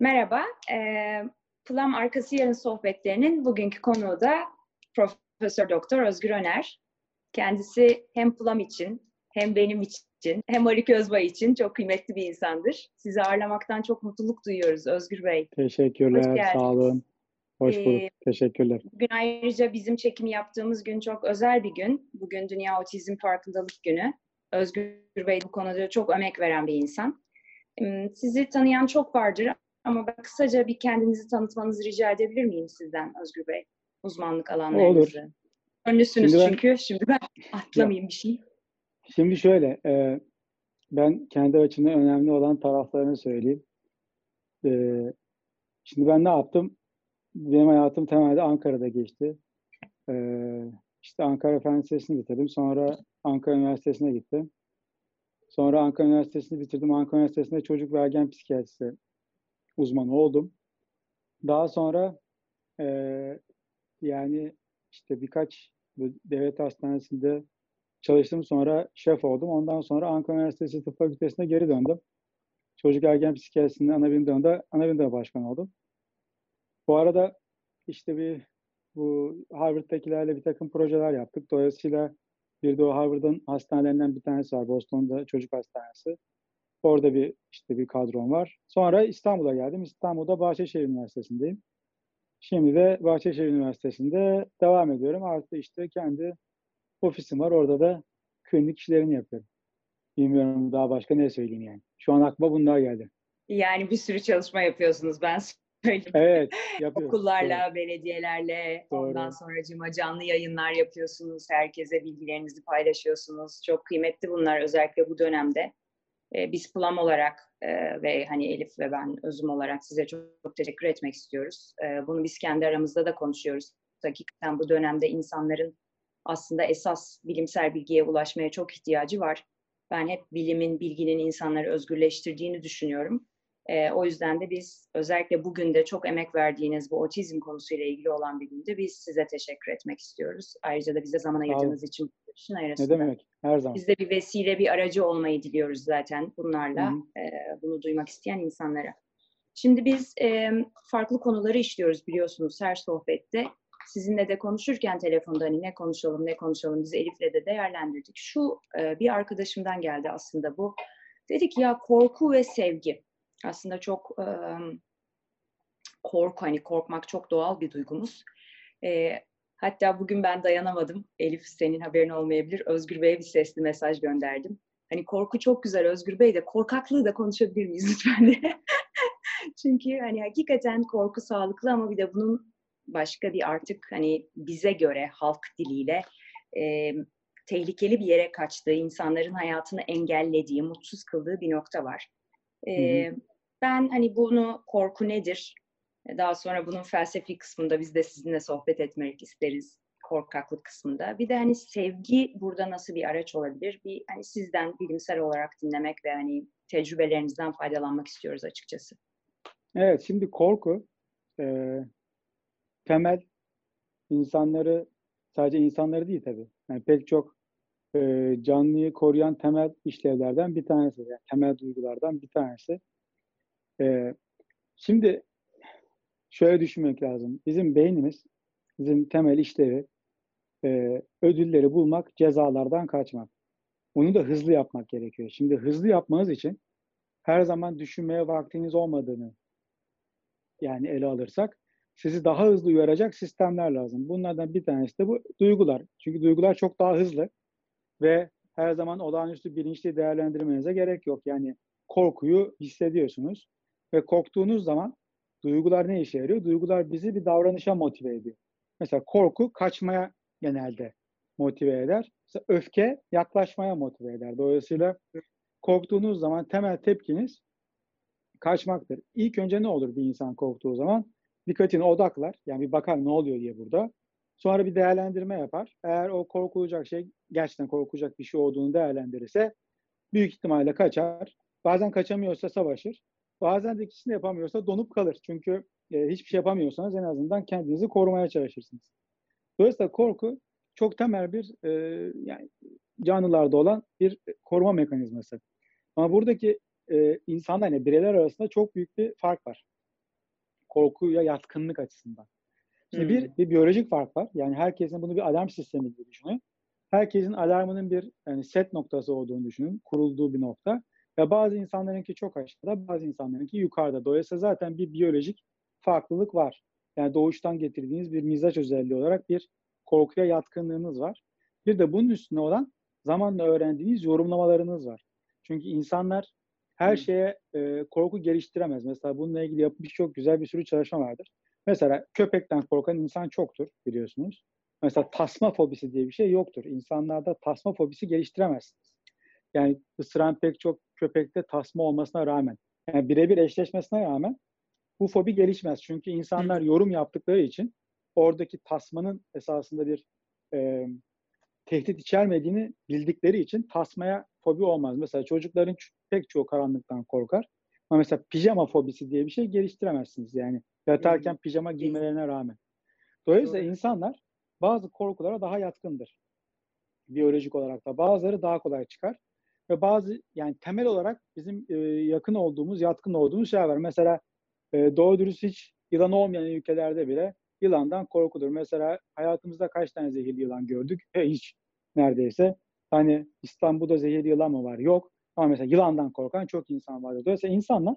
Merhaba, e, Plum Arkası Yarın sohbetlerinin bugünkü konuğu da Profesör Doktor Özgür Öner. Kendisi hem Plum için, hem benim için, hem Harik Özbay için çok kıymetli bir insandır. Sizi ağırlamaktan çok mutluluk duyuyoruz Özgür Bey. Teşekkürler, sağ olun. Hoş bulduk, Ee, teşekkürler. Bugün ayrıca bizim çekimi yaptığımız gün çok özel bir gün. Bugün Dünya Otizm Farkındalık Günü. Özgür Bey bu konuda çok emek veren bir insan. Sizi tanıyan çok vardır ama ben kısaca bir kendinizi tanıtmanızı rica edebilir miyim sizden Özgür Bey? Uzmanlık alanlarınızı. Ünlüsünüz Şimdi ben- çünkü. Şimdi ben atlamayayım bir şey. Şimdi şöyle, e, ben kendi açımdan önemli olan taraflarını söyleyeyim. E, şimdi ben ne yaptım? Benim hayatım temelde Ankara'da geçti. E, işte Ankara Fen Lisesi'ni bitirdim. Sonra Ankara Üniversitesi'ne gittim. Sonra Ankara Üniversitesi'ni bitirdim. Ankara Üniversitesi'nde çocuk ve ergen psikiyatrisi uzmanı oldum. Daha sonra e, yani işte birkaç devlet hastanesinde çalıştım. Sonra şef oldum. Ondan sonra Ankara Üniversitesi Tıp Fakültesi'ne geri döndüm. Çocuk ergen psikiyatrisinin ana bilim dalında ana bilim dalı başkanı oldum. Bu arada işte bir bu Harvard'dakilerle bir takım projeler yaptık. Dolayısıyla bir de o Harvard'ın hastanelerinden bir tanesi var. Boston'da çocuk hastanesi. Orada bir işte bir kadrom var. Sonra İstanbul'a geldim. İstanbul'da Bahçeşehir Üniversitesi'ndeyim. Şimdi de Bahçeşehir Üniversitesi'nde devam ediyorum. Artı işte kendi ofisim var. Orada da klinik işlerini yapıyorum. Bilmiyorum daha başka ne söyleyeyim yani. Şu an aklıma bunlar geldi. Yani bir sürü çalışma yapıyorsunuz ben söyleyeyim. Evet, yapıyoruz. Okullarla, belediyelerle, ondan Doğru. sonra canlı yayınlar yapıyorsunuz. Herkese bilgilerinizi paylaşıyorsunuz. Çok kıymetli bunlar özellikle bu dönemde. Ee, biz Plum olarak e, ve hani Elif ve ben özüm olarak size çok, çok teşekkür etmek istiyoruz. Ee, bunu biz kendi aramızda da konuşuyoruz. Hakikaten bu dönemde insanların aslında esas bilimsel bilgiye ulaşmaya çok ihtiyacı var. Ben hep bilimin, bilginin insanları özgürleştirdiğini düşünüyorum. Ee, o yüzden de biz özellikle bugün de çok emek verdiğiniz bu otizm konusuyla ilgili olan bir günde biz size teşekkür etmek istiyoruz. Ayrıca da bize zaman ayırdığınız için bu işin Ne arasında. demek? Her zaman. Biz de bir vesile, bir aracı olmayı diliyoruz zaten bunlarla, hı. e, bunu duymak isteyen insanlara. Şimdi biz e, farklı konuları işliyoruz biliyorsunuz her sohbette. Sizinle de konuşurken telefonda hani ne konuşalım, ne konuşalım biz Elif'le de değerlendirdik. Şu e, bir arkadaşımdan geldi aslında bu. Dedik ya korku ve sevgi. Aslında çok e, korku, hani korkmak çok doğal bir duygumuz. E, Hatta bugün ben dayanamadım. Elif senin haberin olmayabilir. Özgür Bey'e bir sesli mesaj gönderdim. Hani korku çok güzel Özgür Bey de korkaklığı da konuşabilir miyiz lütfen diye. Çünkü hani hakikaten korku sağlıklı ama bir de bunun başka bir artık hani bize göre halk diliyle e, tehlikeli bir yere kaçtığı, insanların hayatını engellediği, mutsuz kıldığı bir nokta var. E, Ben hani bunu korku nedir? Daha sonra bunun felsefi kısmında biz de sizinle sohbet etmek isteriz korkaklık kısmında. Bir de hani sevgi burada nasıl bir araç olabilir? Bir hani sizden bilimsel olarak dinlemek ve hani tecrübelerinizden faydalanmak istiyoruz açıkçası. Evet, şimdi korku e, temel insanları sadece insanları değil tabii. Yani pek çok e, canlıyı koruyan temel işlevlerden bir tanesi. Yani temel duygulardan bir tanesi. E, şimdi şöyle düşünmek lazım. Bizim beynimiz, bizim temel işlevi e, ödülleri bulmak, cezalardan kaçmak. Onu da hızlı yapmak gerekiyor. Şimdi hızlı yapmanız için her zaman düşünmeye vaktiniz olmadığını yani ele alırsak sizi daha hızlı uyaracak sistemler lazım. Bunlardan bir tanesi de bu duygular. Çünkü duygular çok daha hızlı ve her zaman olağanüstü bilinçli değerlendirmenize gerek yok. Yani korkuyu hissediyorsunuz ve korktuğunuz zaman duygular ne işe yarıyor? Duygular bizi bir davranışa motive ediyor. Mesela korku kaçmaya genelde motive eder. Mesela öfke yaklaşmaya motive eder. Dolayısıyla korktuğunuz zaman temel tepkiniz kaçmaktır. İlk önce ne olur bir insan korktuğu zaman? Dikkatini odaklar. Yani bir bakar ne oluyor diye burada. Sonra bir değerlendirme yapar. Eğer o korkulacak şey gerçekten korkulacak bir şey olduğunu değerlendirirse büyük ihtimalle kaçar. Bazen kaçamıyorsa savaşır. Bazen de ikisini yapamıyorsa donup kalır. Çünkü e, hiçbir şey yapamıyorsanız en azından kendinizi korumaya çalışırsınız. Dolayısıyla korku çok temel bir e, yani canlılarda olan bir koruma mekanizması. Ama buradaki e, insanlar yani bireyler arasında çok büyük bir fark var. korkuya yatkınlık açısından. Şimdi Hmm. bir, bir biyolojik fark var. Yani herkesin bunu bir alarm sistemi gibi düşünün. Herkesin alarmının bir yani set noktası olduğunu düşünün. Kurulduğu bir nokta. Ve bazı insanlarınki çok aşağıda, bazı insanlarınki yukarıda. Dolayısıyla zaten bir biyolojik farklılık var. Yani doğuştan getirdiğiniz bir mizaç özelliği olarak bir korkuya yatkınlığınız var. Bir de bunun üstüne olan zamanla öğrendiğiniz yorumlamalarınız var. Çünkü insanlar her Hı. şeye e, korku geliştiremez. Mesela bununla ilgili yapılmış çok güzel bir sürü çalışma vardır. Mesela köpekten korkan insan çoktur biliyorsunuz. Mesela tasma fobisi diye bir şey yoktur. İnsanlarda tasma fobisi geliştiremezsiniz. Yani ısıran pek çok köpekte tasma olmasına rağmen, yani birebir eşleşmesine rağmen bu fobi gelişmez. Çünkü insanlar yorum yaptıkları için oradaki tasmanın esasında bir e, tehdit içermediğini bildikleri için tasmaya fobi olmaz. Mesela çocukların pek çoğu karanlıktan korkar. Ama mesela pijama fobisi diye bir şey geliştiremezsiniz yani. Yatarken pijama giymelerine rağmen. Dolayısıyla Doğru. insanlar bazı korkulara daha yatkındır. Biyolojik olarak da. Bazıları daha kolay çıkar. Ve bazı yani temel olarak bizim e, yakın olduğumuz, yatkın olduğumuz şeyler var. Mesela e, doğru dürüst hiç yılan olmayan ülkelerde bile yılandan korkulur. Mesela hayatımızda kaç tane zehirli yılan gördük? E, hiç neredeyse. Hani İstanbul'da zehirli yılan mı var? Yok. Ama mesela yılandan korkan çok insan var. Dolayısıyla insanlar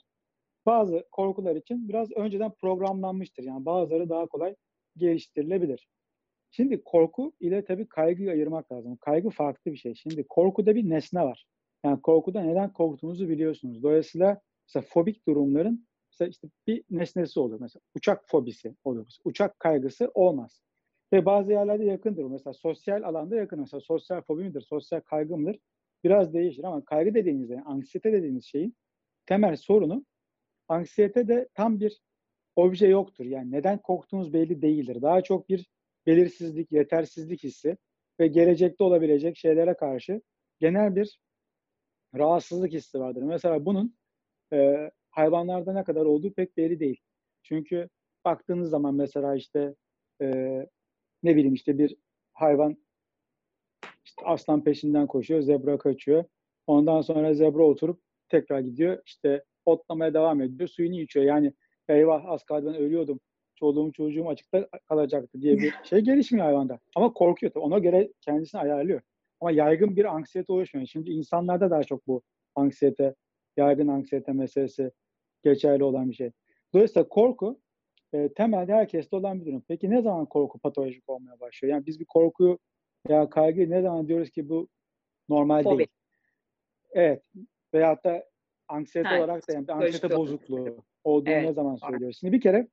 bazı korkular için biraz önceden programlanmıştır. Yani bazıları daha kolay geliştirilebilir. Şimdi korku ile tabii kaygıyı ayırmak lazım. Kaygı farklı bir şey. Şimdi korkuda bir nesne var. Yani korkuda neden korktuğunuzu biliyorsunuz. Dolayısıyla mesela fobik durumların mesela işte bir nesnesi olur. Mesela uçak fobisi olur. Uçak kaygısı olmaz. Ve bazı yerlerde yakındır. Mesela sosyal alanda yakın. Mesela sosyal fobi midir, sosyal kaygı mıdır? Biraz değişir ama kaygı dediğiniz, yani anksiyete dediğiniz şeyin temel sorunu anksiyete de tam bir obje yoktur. Yani neden korktuğunuz belli değildir. Daha çok bir belirsizlik, yetersizlik hissi ve gelecekte olabilecek şeylere karşı genel bir rahatsızlık hissi vardır. Mesela bunun e, hayvanlarda ne kadar olduğu pek belli değil. Çünkü baktığınız zaman mesela işte e, ne bileyim işte bir hayvan aslan peşinden koşuyor, zebra kaçıyor. Ondan sonra zebra oturup tekrar gidiyor. İşte otlamaya devam ediyor. Suyunu içiyor. Yani eyvah az kaldı ben ölüyordum. Çoluğum çocuğum açıkta kalacaktı diye bir şey gelişmiyor hayvanda. Ama korkuyor. tabii. Ona göre kendisini ayarlıyor. Ama yaygın bir anksiyete oluşmuyor. Şimdi insanlarda daha çok bu anksiyete, yaygın anksiyete meselesi geçerli olan bir şey. Dolayısıyla korku e, temelde herkeste olan bir durum. Peki ne zaman korku patolojik olmaya başlıyor? Yani biz bir korkuyu veya kaygıyı ne zaman diyoruz ki bu normal Fobi. değil? Evet. Veyahut da anksiyete Ha, olarak da yani anksiyete bozukluğu olduğunu Evet, ne zaman söylüyoruz? Şimdi bir kere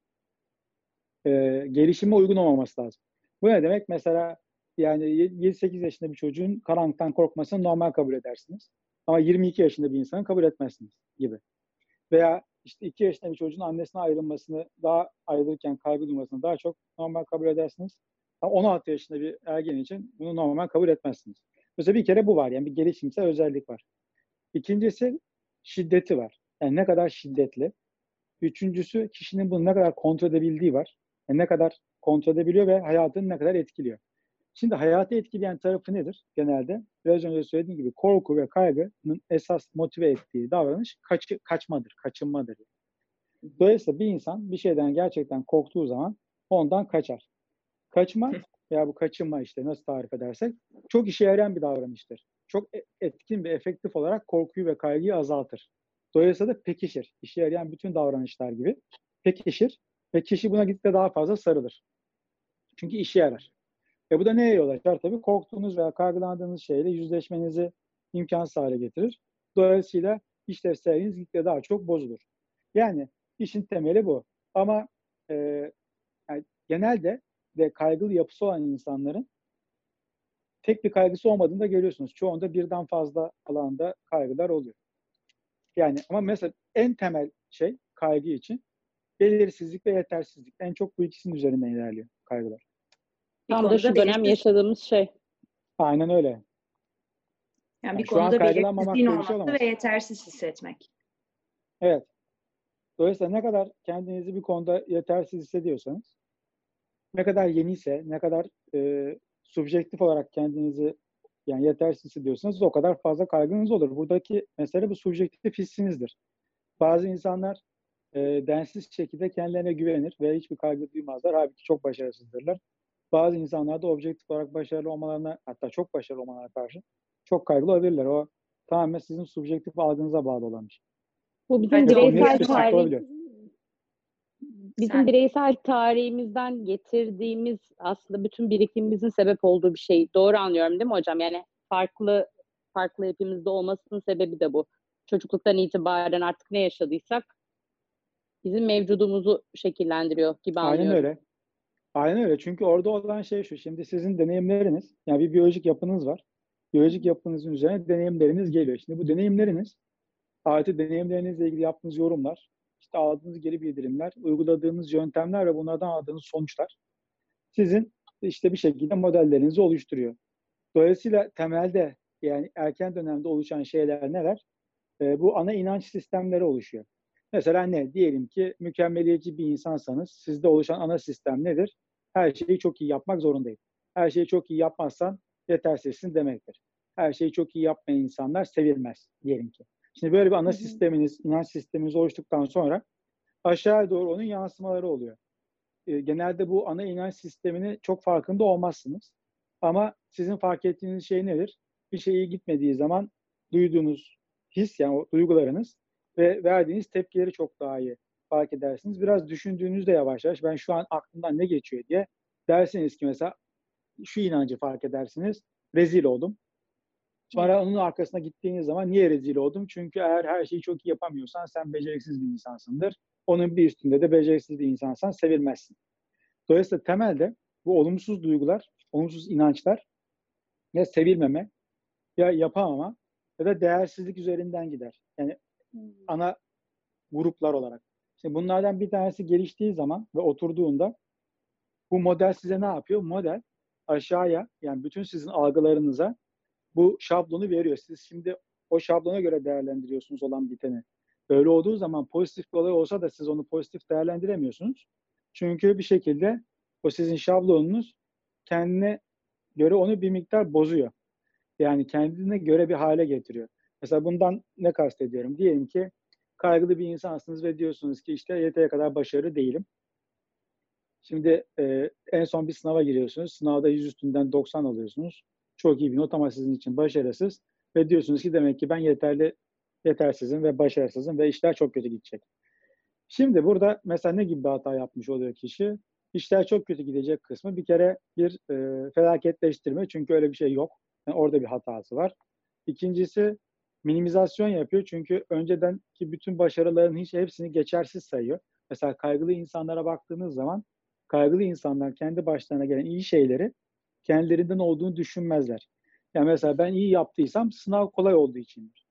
e, gelişime uygun olmaması lazım. Bu ne demek? Mesela yani 7-8 yaşında bir çocuğun karanlıktan korkmasını normal kabul edersiniz. Ama 22 yaşında bir insanın kabul etmezsiniz gibi. Veya işte 2 yaşında bir çocuğun annesine ayrılmasını daha ayrılırken kaygı duymasını daha çok normal kabul edersiniz. Ama 16 yaşında bir ergen için bunu normal kabul etmezsiniz. Mesela bir kere bu var. Yani bir gelişimsel özellik var. İkincisi şiddeti var. Yani ne kadar şiddetli. Üçüncüsü kişinin bunu ne kadar kontrol edebildiği var. Yani ne kadar kontrol edebiliyor ve hayatını ne kadar etkiliyor. Şimdi hayatı etkileyen tarafı nedir genelde? Biraz önce söylediğim gibi korku ve kaygının esas motive ettiği davranış kaçı, kaçmadır, kaçınmadır. Dolayısıyla bir insan bir şeyden gerçekten korktuğu zaman ondan kaçar. Kaçma veya bu kaçınma işte nasıl tarif edersek çok işe yarayan bir davranıştır. Çok e- etkin ve efektif olarak korkuyu ve kaygıyı azaltır. Dolayısıyla da pekişir. İşe yarayan bütün davranışlar gibi pekişir ve kişi buna gittikçe daha fazla sarılır. Çünkü işe yarar. E bu da neye yol açar? Tabii korktuğunuz veya kaygılandığınız şeyle yüzleşmenizi imkansız hale getirir. Dolayısıyla işlevselliğiniz gittikçe daha çok bozulur. Yani işin temeli bu. Ama e, yani genelde de kaygılı yapısı olan insanların tek bir kaygısı olmadığını da görüyorsunuz. Çoğunda birden fazla alanda kaygılar oluyor. Yani ama mesela en temel şey kaygı için belirsizlik ve yetersizlik. En çok bu ikisinin üzerinden ilerliyor kaygılar. Tam da konuda şu dönem yaşadığımız şey. Aynen öyle. Yani Yani bir konuda belirsizliğin şey olması olamaz. ve yetersiz hissetmek. Evet. Dolayısıyla ne kadar kendinizi bir konuda yetersiz hissediyorsanız, ne kadar yeniyse, ne kadar e, subjektif olarak kendinizi yani yetersiz hissediyorsanız o kadar fazla kaygınız olur. Buradaki mesele bu subjektif hissinizdir. Bazı insanlar e, densiz şekilde kendilerine güvenir ve hiçbir kaygı duymazlar. Halbuki çok başarısızdırlar. Bazı insanlar da objektif olarak başarılı olmalarına hatta çok başarılı olmalarına karşı çok kaygılı olabilirler. O tamamen sizin subjektif algınıza bağlı olan bir şey. Bu bizim bireysel net bir fark tarih, olabiliyor. Bizim Sen- bireysel tarihimizden getirdiğimiz aslında bütün birikimimizin sebep olduğu bir şey. Doğru anlıyorum değil mi hocam? Yani farklı farklı hepimizde olmasının sebebi de bu. Çocukluktan itibaren artık ne yaşadıysak bizim mevcudumuzu şekillendiriyor gibi Aynen anlıyorum. öyle. Aynen öyle. Çünkü orada olan şey şu. Şimdi sizin deneyimleriniz, yani bir biyolojik yapınız var. Biyolojik yapınızın üzerine deneyimleriniz geliyor. Şimdi bu deneyimleriniz, artı deneyimlerinizle ilgili yaptığınız yorumlar, işte aldığınız geri bildirimler, uyguladığınız yöntemler ve bunlardan aldığınız sonuçlar sizin işte bir şekilde modellerinizi oluşturuyor. Dolayısıyla temelde yani erken dönemde oluşan şeyler neler? Ee, bu ana inanç sistemleri oluşuyor. Mesela ne? Diyelim ki mükemmeliyetçi bir insansanız sizde oluşan ana sistem nedir? Her şeyi çok iyi yapmak zorundayım. Her şeyi çok iyi yapmazsan yetersizsin demektir. Her şeyi çok iyi yapmayan insanlar sevilmez diyelim ki. Şimdi böyle bir ana sisteminiz, inanç sisteminiz oluştuktan sonra aşağıya doğru onun yansımaları oluyor. Ee, genelde bu ana inanç sistemini çok farkında olmazsınız. Ama sizin fark ettiğiniz şey nedir? Bir şey iyi gitmediği zaman duyduğunuz his yani o duygularınız ve verdiğiniz tepkileri çok daha iyi fark edersiniz. Biraz düşündüğünüzde yavaş yavaş ben şu an aklımdan ne geçiyor diye dersiniz ki mesela şu inancı fark edersiniz. Rezil oldum. Sonra onun arkasına gittiğiniz zaman niye rezil oldum? Çünkü eğer her şeyi çok iyi yapamıyorsan sen beceriksiz bir insansındır. Onun bir üstünde de beceriksiz bir insansan sevilmezsin. Dolayısıyla temelde bu olumsuz duygular, olumsuz inançlar ya sevilmeme ya yapamama ya da değersizlik üzerinden gider. Yani ana gruplar olarak. Şimdi bunlardan bir tanesi geliştiği zaman ve oturduğunda bu model size ne yapıyor? Model aşağıya yani bütün sizin algılarınıza bu şablonu veriyor. Siz şimdi o şablona göre değerlendiriyorsunuz olan biteni. Böyle olduğu zaman pozitif bir olay olsa da siz onu pozitif değerlendiremiyorsunuz. Çünkü bir şekilde o sizin şablonunuz kendine göre onu bir miktar bozuyor. Yani kendine göre bir hale getiriyor. Mesela bundan ne kastediyorum? Diyelim ki kaygılı bir insansınız ve diyorsunuz ki işte yeteri kadar başarılı değilim. Şimdi e, en son bir sınava giriyorsunuz. Sınavda 100 üstünden 90 alıyorsunuz. Çok iyi bir not ama sizin için başarısız. Ve diyorsunuz ki demek ki ben yeterli, yetersizim ve başarısızım ve işler çok kötü gidecek. Şimdi burada mesela ne gibi bir hata yapmış oluyor kişi? İşler çok kötü gidecek kısmı bir kere bir e, felaketleştirme. Çünkü öyle bir şey yok. Yani orada bir hatası var. İkincisi minimizasyon yapıyor. Çünkü önceden ki bütün başarıların hiç hepsini geçersiz sayıyor. Mesela kaygılı insanlara baktığınız zaman kaygılı insanlar kendi başlarına gelen iyi şeyleri kendilerinden olduğunu düşünmezler. Yani mesela ben iyi yaptıysam sınav kolay olduğu içindir.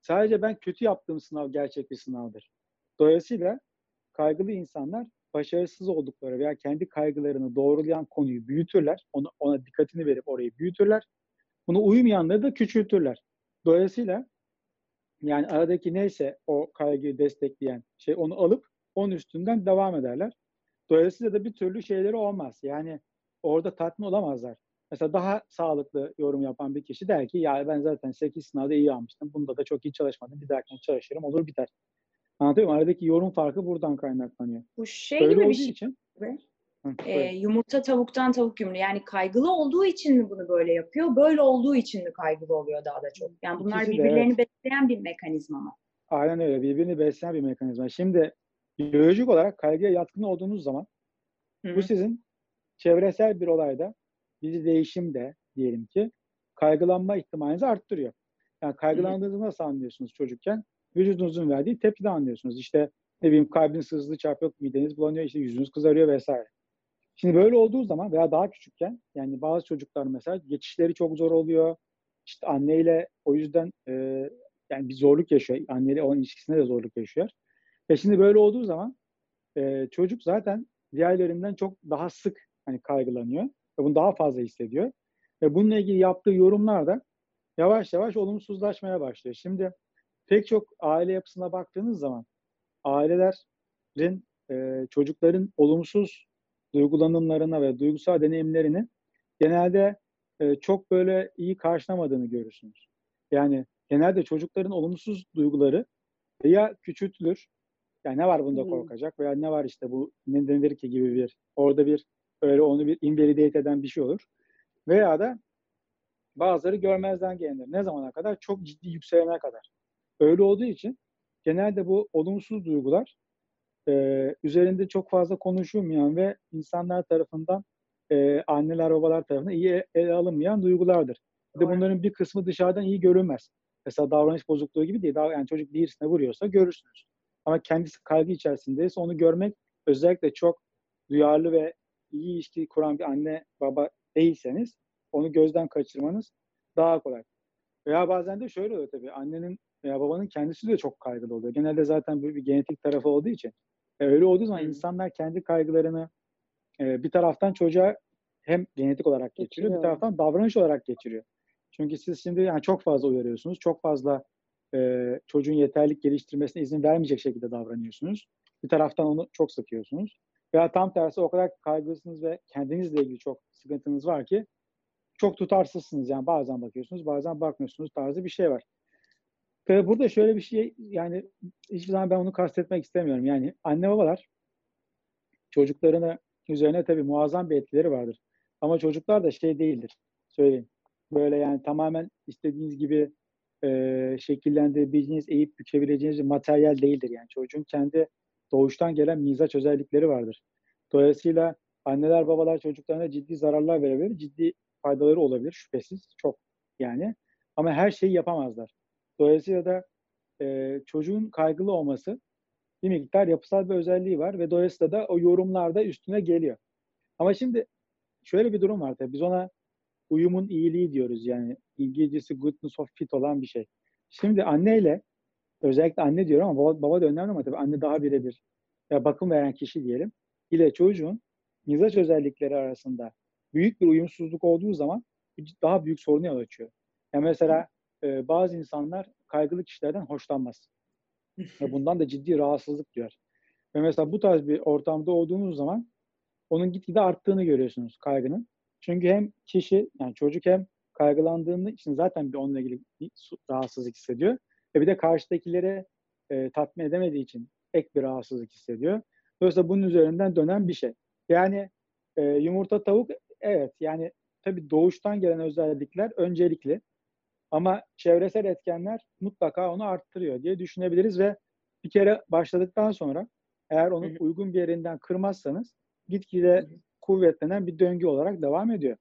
Sadece ben kötü yaptığım sınav gerçek bir sınavdır. Dolayısıyla kaygılı insanlar başarısız oldukları veya kendi kaygılarını doğrulayan konuyu büyütürler. Ona, ona dikkatini verip orayı büyütürler. Bunu uymayanları da küçültürler. Dolayısıyla yani aradaki neyse o kaygıyı destekleyen şey onu alıp onun üstünden devam ederler. Dolayısıyla da bir türlü şeyleri olmaz. Yani orada tatmin olamazlar. Mesela daha sağlıklı yorum yapan bir kişi der ki ya ben zaten 8 sınavda iyi almıştım. Bunda da çok iyi çalışmadım. Bir dahakine çalışırım olur biter. Anlatıyor muyum? Aradaki yorum farkı buradan kaynaklanıyor. Bu şey Böyle gibi bir şey. için gibi. Hı, Ee, yumurta tavuktan tavuk yumru. Yani kaygılı olduğu için mi bunu böyle yapıyor? Böyle olduğu için mi kaygılı oluyor daha da çok? Yani bunlar İkisi de, birbirlerini evet. besleyen bir mekanizma mı? Aynen öyle. Birbirini besleyen bir mekanizma. Şimdi biyolojik olarak kaygıya yatkın olduğunuz zaman Hı bu sizin çevresel bir olayda bir değişimde diyelim ki kaygılanma ihtimalinizi arttırıyor. Yani kaygılandığınızı nasıl anlıyorsunuz çocukken? Vücudunuzun verdiği tepkiden anlıyorsunuz. İşte ne bileyim kalbiniz hızlı çarpıyor, mideniz bulanıyor, işte yüzünüz kızarıyor vesaire. Şimdi böyle olduğu zaman veya daha küçükken yani bazı çocuklar mesela geçişleri çok zor oluyor. İşte anneyle o yüzden e, yani bir zorluk yaşıyor. Anneyle olan ilişkisinde de zorluk yaşıyor. E şimdi böyle olduğu zaman e, çocuk zaten diğerlerinden çok daha sık hani kaygılanıyor ve bunu daha fazla hissediyor. Ve bununla ilgili yaptığı yorumlar da yavaş yavaş olumsuzlaşmaya başlıyor. Şimdi pek çok aile yapısına baktığınız zaman ailelerin e, çocukların olumsuz duygulanımlarına ve duygusal deneyimlerini genelde e, çok böyle iyi karşılamadığını görürsünüz. Yani genelde çocukların olumsuz duyguları ya küçültülür Yani ne var bunda korkacak veya ne var işte bu ne denir ki gibi bir orada bir öyle onu bir invalidate eden bir şey olur. Veya da bazıları görmezden gelinir. Ne zamana kadar? Çok ciddi yükselene kadar. Öyle olduğu için genelde bu olumsuz duygular e, üzerinde çok fazla konuşulmayan ve insanlar tarafından e, anneler babalar tarafından iyi ele alınmayan duygulardır. Bir de bunların bir kısmı dışarıdan iyi görünmez. Mesela davranış bozukluğu gibi değil. Daha, yani çocuk birisine vuruyorsa görürsünüz. Ama kendisi kaygı içerisindeyse onu görmek özellikle çok duyarlı ve iyi ilişki kuran bir anne baba değilseniz onu gözden kaçırmanız daha kolay. Veya bazen de şöyle oluyor tabii. Annenin veya babanın kendisi de çok kaygılı oluyor. Genelde zaten böyle bir genetik tarafı olduğu için. E, öyle olduğu zaman Hı. insanlar kendi kaygılarını e, bir taraftan çocuğa hem genetik olarak geçiriyor, bir Geçiriyor. taraftan davranış olarak geçiriyor. Çünkü siz şimdi yani çok fazla uyarıyorsunuz, çok fazla e, çocuğun yeterlik geliştirmesine izin vermeyecek şekilde davranıyorsunuz. Bir taraftan onu çok sıkıyorsunuz. Veya tam tersi o kadar kaygılısınız ve kendinizle ilgili çok sıkıntınız var ki çok tutarsızsınız. Yani bazen bakıyorsunuz, bazen bakmıyorsunuz tarzı bir şey var. Tabii burada şöyle bir şey yani hiçbir zaman ben onu kastetmek istemiyorum. Yani anne babalar çocuklarını üzerine tabii muazzam bir etkileri vardır. Ama çocuklar da şey değildir. Söyleyeyim. Böyle yani tamamen istediğiniz gibi e, şekillendirebileceğiniz, eğip bükebileceğiniz bir materyal değildir. Yani çocuğun kendi doğuştan gelen mizaç özellikleri vardır. Dolayısıyla anneler babalar çocuklarına ciddi zararlar verebilir. Ciddi faydaları olabilir şüphesiz. Çok yani. Ama her şeyi yapamazlar. Dolayısıyla da e, çocuğun kaygılı olması bir miktar yapısal bir özelliği var ve dolayısıyla da o yorumlarda üstüne geliyor. Ama şimdi şöyle bir durum var tabii. Biz ona uyumun iyiliği diyoruz yani. İngilizcesi goodness of fit olan bir şey. Şimdi anneyle özellikle anne diyorum ama baba, baba da önemli ama tabii anne daha birebir. Ya bakım veren kişi diyelim. ile çocuğun mizaç özellikleri arasında büyük bir uyumsuzluk olduğu zaman daha büyük sorunu yol açıyor. Yani mesela e, bazı insanlar kaygılı kişilerden hoşlanmaz. Ve bundan da ciddi rahatsızlık duyar. Ve mesela bu tarz bir ortamda olduğunuz zaman onun gitgide arttığını görüyorsunuz kaygının. Çünkü hem kişi yani çocuk hem kaygılandığında için zaten bir onunla ilgili bir rahatsızlık hissediyor. Ve bir de karşıdakileri e, tatmin edemediği için ek bir rahatsızlık hissediyor. Dolayısıyla bunun üzerinden dönen bir şey. Yani e, yumurta tavuk evet yani tabii doğuştan gelen özellikler öncelikli. Ama çevresel etkenler mutlaka onu arttırıyor diye düşünebiliriz ve bir kere başladıktan sonra eğer onu uygun bir yerinden kırmazsanız gitgide kuvvetlenen bir döngü olarak devam ediyor.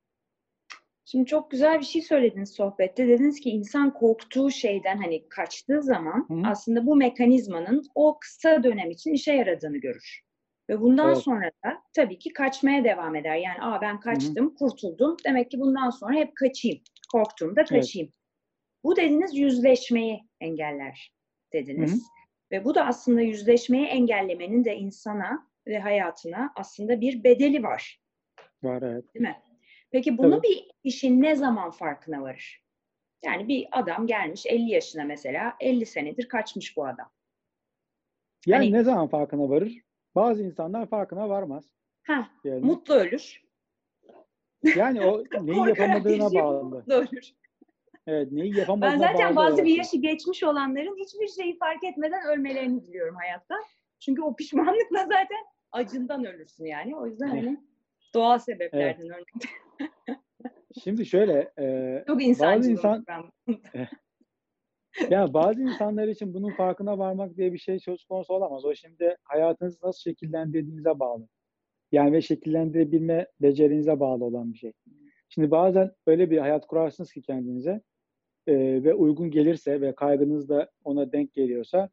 Şimdi çok güzel bir şey söylediniz sohbette. Dediniz ki insan korktuğu şeyden hani kaçtığı zaman Hı hı. aslında bu mekanizmanın o kısa dönem için işe yaradığını görür. Ve bundan Evet. sonra da tabii ki kaçmaya devam eder. Yani Aa, ben kaçtım, kurtuldum. Demek ki bundan sonra hep kaçayım. Korktuğumda kaçayım. Bu dediniz yüzleşmeyi engeller dediniz. Hı hı. Ve bu da aslında yüzleşmeyi engellemenin de insana ve hayatına aslında bir bedeli var. Var evet. Değil mi? Peki bunu Tabii. bir kişi ne zaman farkına varır? Yani bir adam gelmiş 50 yaşına mesela 50 senedir kaçmış bu adam. Yani Hani- ne zaman farkına varır? Bazı insanlar farkına varmaz. Heh, Yani, mutlu ölür. yani o neyi yapamadığına bağlı. mutlu ölür. Evet, neyi Ben yapamadığına zaten bağlı bazı bir olarak- yaşı geçmiş olanların hiçbir şeyi fark etmeden ölmelerini diliyorum hayatta. Çünkü o pişmanlıkla zaten acından ölürsün yani. O yüzden hani doğal sebeplerden ölmek. Şimdi şöyle, e, Çok insancıl insan- olmuş ben. ya bazı insanlar için bunun farkına varmak diye bir şey söz konusu olamaz. O şimdi hayatınızı nasıl şekillendirdiğinize bağlı. Yani ve şekillendirebilme becerinize bağlı olan bir şey. Şimdi bazen öyle bir hayat kurarsınız ki kendinize e, ve uygun gelirse ve kaygınız da ona denk geliyorsa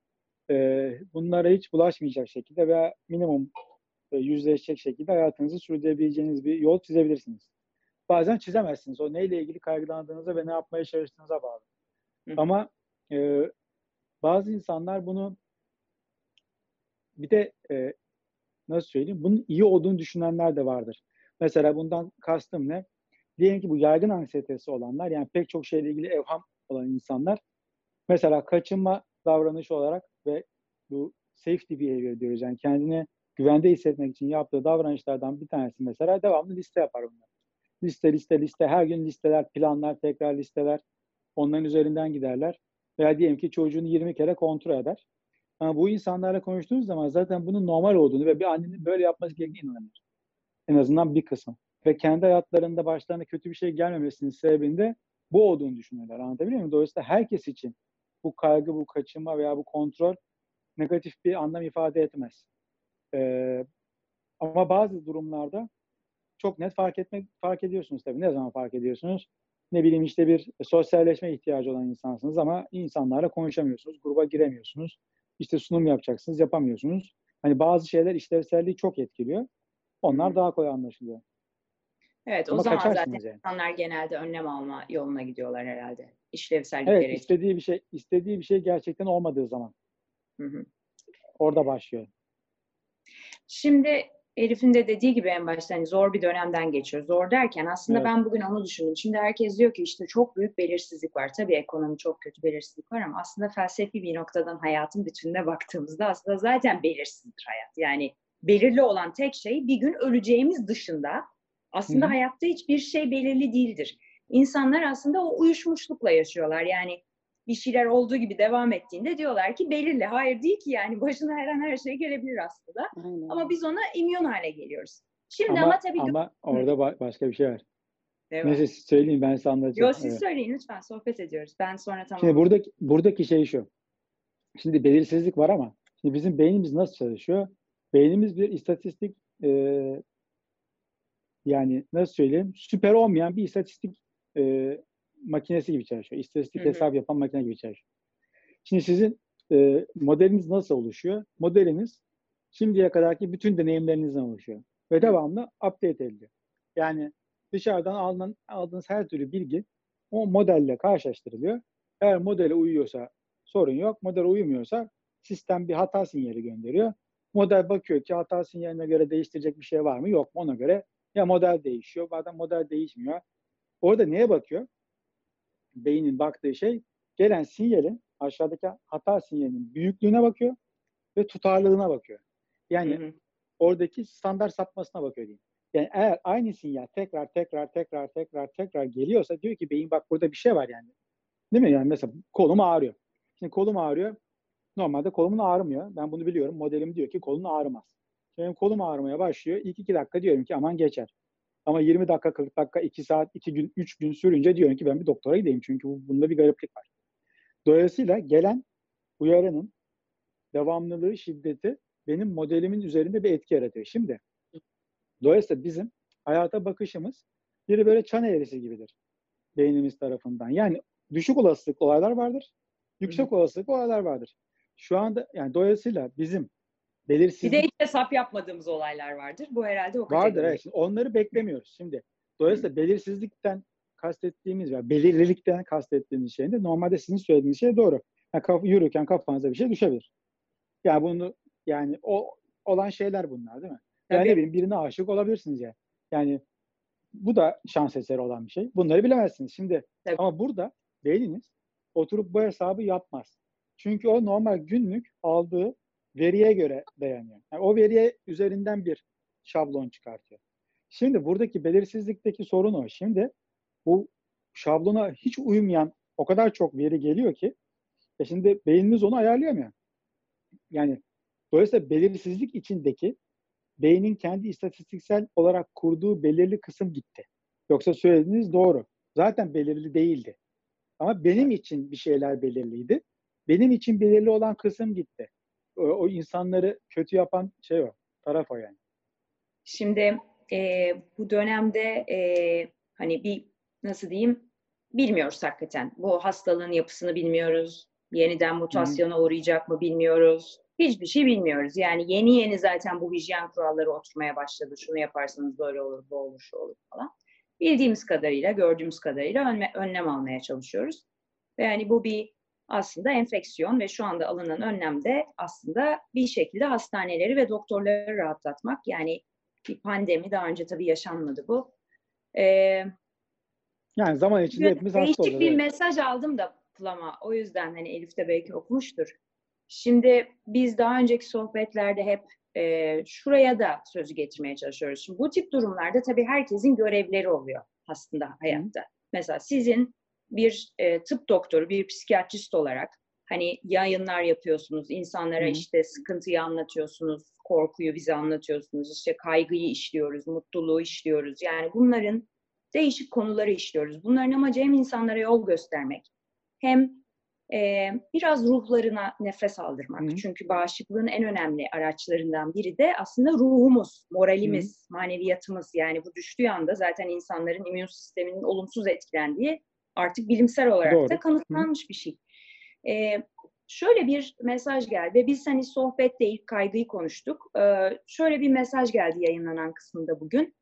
e, bunlara hiç bulaşmayacak şekilde veya minimum e, yüzleşecek şekilde hayatınızı sürdürebileceğiniz bir yol çizebilirsiniz. Bazen çizemezsiniz. O neyle ilgili kaygılandığınıza ve ne yapmaya çalıştığınıza bağlı. Hı. Ama e, bazı insanlar bunu bir de e, nasıl söyleyeyim bunun iyi olduğunu düşünenler de vardır. Mesela bundan kastım ne? Diyelim ki bu yaygın anksiyetesi olanlar yani pek çok şeyle ilgili evham olan insanlar mesela kaçınma davranışı olarak ve bu safety behavior diyoruz yani kendini güvende hissetmek için yaptığı davranışlardan bir tanesi mesela devamlı liste yapar bunlar. Liste liste liste her gün listeler, planlar, tekrar listeler onların üzerinden giderler. Veya diyelim ki çocuğunu 20 kere kontrol eder. Ama bu insanlarla konuştuğunuz zaman zaten bunun normal olduğunu ve bir annenin böyle yapması gerektiğini inanır. En azından bir kısmı. Ve kendi hayatlarında başlarına kötü bir şey gelmemesinin sebebinde bu olduğunu düşünüyorlar. Anlatabiliyor muyum? Dolayısıyla herkes için bu kaygı, bu kaçınma veya bu kontrol negatif bir anlam ifade etmez. Ee, ama bazı durumlarda çok net fark etmek fark ediyorsunuz tabii. Ne zaman fark ediyorsunuz? Ne bileyim işte bir sosyalleşme ihtiyacı olan insansınız ama insanlarla konuşamıyorsunuz, gruba giremiyorsunuz. İşte sunum yapacaksınız, yapamıyorsunuz. Hani bazı şeyler işlevselliği çok etkiliyor. Onlar daha kolay anlaşılıyor. Evet, Ama o zaman zaten yani. insanlar genelde önlem alma yoluna gidiyorlar herhalde. İşlevsellik Evet, istediği bir şey istediği bir şey gerçekten olmadığı zaman Hı hı. orada başlıyor. Şimdi Elif'in de dediği gibi en başta hani zor bir dönemden geçiyor. Zor derken aslında Evet. ben bugün onu düşündüm. Şimdi herkes diyor ki işte çok büyük belirsizlik var. Tabii ekonomi çok kötü belirsizlik var ama aslında felsefi bir noktadan hayatın bütününe baktığımızda aslında zaten belirsizdir hayat. Yani belirli olan tek şey bir gün öleceğimiz dışında aslında Hı hı. hayatta hiçbir şey belirli değildir. İnsanlar aslında o uyuşmuşlukla yaşıyorlar. Yani bir şeyler olduğu gibi devam ettiğinde diyorlar ki belirli. Hayır değil ki yani başına her an her şey gelebilir aslında. Aynen. Ama biz ona immün hale geliyoruz. Şimdi ama, Ama tabii ama orada ba- başka bir şey var. Devam. Neyse siz söyleyin ben size anlatacağım. Yo siz Evet. söyleyin lütfen sohbet ediyoruz. Ben sonra tamam. Şimdi buradaki buradaki şey şu. Şimdi belirsizlik var ama şimdi bizim beynimiz nasıl çalışıyor? Beynimiz bir istatistik e, yani nasıl söyleyeyim? Süper olmayan bir istatistik e, makinesi gibi çalışıyor. İstatistik hesap yapan makine gibi çalışıyor. Şimdi sizin e, modeliniz nasıl oluşuyor? Modeliniz şimdiye kadarki bütün deneyimlerinizden oluşuyor. Ve devamlı update ediliyor. Yani dışarıdan alınan, aldığınız her türlü bilgi o modelle karşılaştırılıyor. Eğer modele uyuyorsa sorun yok. Model uymuyorsa sistem bir hata sinyali gönderiyor. Model bakıyor ki hata sinyaline göre değiştirecek bir şey var mı? Yok mu? Ona göre ya model değişiyor, bazen model değişmiyor. Orada neye bakıyor? Beynin baktığı şey gelen sinyalin aşağıdaki hata sinyalinin büyüklüğüne bakıyor ve tutarlılığına bakıyor. Yani Hı hı. oradaki standart sapmasına bakıyor diyeyim. Yani eğer aynı sinyal tekrar tekrar tekrar tekrar tekrar geliyorsa diyor ki beyin bak burada bir şey var yani. Değil mi? Yani mesela kolum ağrıyor. Şimdi kolum ağrıyor. Normalde kolumun ağrımıyor. Ben bunu biliyorum. Modelim diyor ki kolun ağrımaz. Benim kolum ağrımaya başlıyor. İlk iki dakika diyorum ki aman geçer. Ama 20 dakika, 40 dakika, 2 saat, 2 gün, 3 gün sürünce diyorum ki ben bir doktora gideyim. Çünkü bu- bunda bir gariplik var. Dolayısıyla gelen uyarının devamlılığı, şiddeti benim modelimin üzerinde bir etki yaratıyor. Şimdi dolayısıyla bizim hayata bakışımız biri böyle çan eğrisi gibidir beynimiz tarafından. Yani düşük olasılık olaylar vardır, yüksek olasılık olaylar vardır. Şu anda yani dolayısıyla bizim Bir belirsizlik de hiç hesap yapmadığımız olaylar vardır. Bu herhalde o vardır. kategori. Evet. Şimdi onları beklemiyoruz. Şimdi dolayısıyla belirsizlikten kastettiğimiz veya belirlilikten kastettiğimiz şey de normalde sizin söylediğiniz şey doğru. Yani kaf- yürürken kafanıza bir şey düşebilir. Yani bunu yani o olan şeyler bunlar değil mi? Yani Tabii. ne bileyim birine aşık olabilirsiniz ya. Yani bu da şans eseri olan bir şey. Bunları bilemezsiniz. Şimdi Tabii. ama burada beyniniz oturup bu hesabı yapmaz. Çünkü o normal günlük aldığı veriye göre dayanıyor. Yani o veriye üzerinden bir şablon çıkartıyor. Şimdi buradaki belirsizlikteki sorun o. Şimdi bu şablona hiç uymayan o kadar çok veri geliyor ki e şimdi beyniniz onu ayarlayamıyor. Yani dolayısıyla belirsizlik içindeki beynin kendi istatistiksel olarak kurduğu belirli kısım gitti. Yoksa söylediğiniz doğru. Zaten belirli değildi. Ama benim için bir şeyler belirliydi. Benim için belirli olan kısım gitti. O, insanları kötü yapan şey o. Taraf o yani. Şimdi e, bu dönemde e, hani bir nasıl diyeyim bilmiyoruz hakikaten. Bu hastalığın yapısını bilmiyoruz. Yeniden mutasyona uğrayacak mı bilmiyoruz. Hiçbir şey bilmiyoruz. Yani yeni yeni zaten bu hijyen kuralları oturmaya başladı. Şunu yaparsanız böyle olur, bu olur, şu olur falan. Bildiğimiz kadarıyla, gördüğümüz kadarıyla önme, önlem almaya çalışıyoruz. Ve yani bu bir aslında enfeksiyon ve şu anda alınan önlem de aslında bir şekilde hastaneleri ve doktorları rahatlatmak. Yani bir pandemi daha önce tabii yaşanmadı bu. Ee, Yani zaman içinde hepimiz hasta olacağız. bir evet. mesaj aldım da Plama. O yüzden hani Elif de belki okumuştur. Şimdi biz daha önceki sohbetlerde hep e, şuraya da sözü getirmeye çalışıyoruz. Şimdi bu tip durumlarda tabii herkesin görevleri oluyor aslında hayatta. Mesela sizin bir e, tıp doktoru, bir psikiyatrist olarak Hani yayınlar yapıyorsunuz, insanlara Hı hı. işte sıkıntıyı anlatıyorsunuz, korkuyu bize anlatıyorsunuz, işte kaygıyı işliyoruz, mutluluğu işliyoruz. Yani bunların değişik konuları işliyoruz. Bunların amacı hem insanlara yol göstermek, hem e, biraz ruhlarına nefes aldırmak. Hı hı. Çünkü bağışıklığın en önemli araçlarından biri de aslında ruhumuz, moralimiz, maneviyatımız. Yani bu düştüğü anda zaten insanların immün sisteminin olumsuz etkilendiği artık bilimsel olarak Doğru. da kanıtlanmış bir şey. Ee, şöyle bir mesaj geldi ve biz hani sohbette ilk kaygıyı konuştuk. Ee, şöyle bir mesaj geldi yayınlanan kısmında bugün.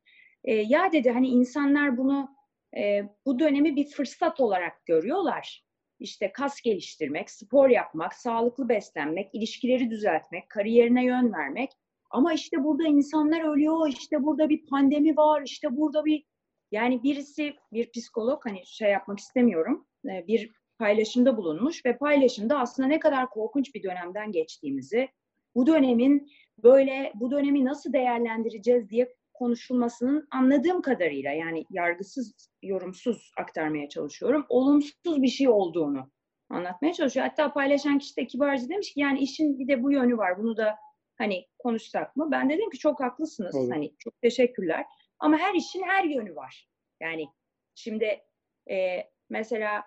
Ee, ya dedi hani insanlar bunu e, bu dönemi bir fırsat olarak görüyorlar. İşte kas geliştirmek, spor yapmak, sağlıklı beslenmek, ilişkileri düzeltmek, kariyerine yön vermek. Ama işte burada insanlar ölüyor, işte burada bir pandemi var, işte burada bir yani birisi bir psikolog hani şey yapmak istemiyorum e, bir paylaşımda bulunmuş ve paylaşımda aslında ne kadar korkunç bir dönemden geçtiğimizi, bu dönemin böyle bu dönemi nasıl değerlendireceğiz diye konuşulmasının anladığım kadarıyla yani yargısız, yorumsuz aktarmaya çalışıyorum. Olumsuz bir şey olduğunu anlatmaya çalışıyor. Hatta paylaşan kişi de kibarca demiş ki yani işin bir de bu yönü var. Bunu da hani konuşsak mı? Ben dedim ki çok haklısınız. Olur. Hani çok teşekkürler. Ama her işin her yönü var. Yani şimdi e, mesela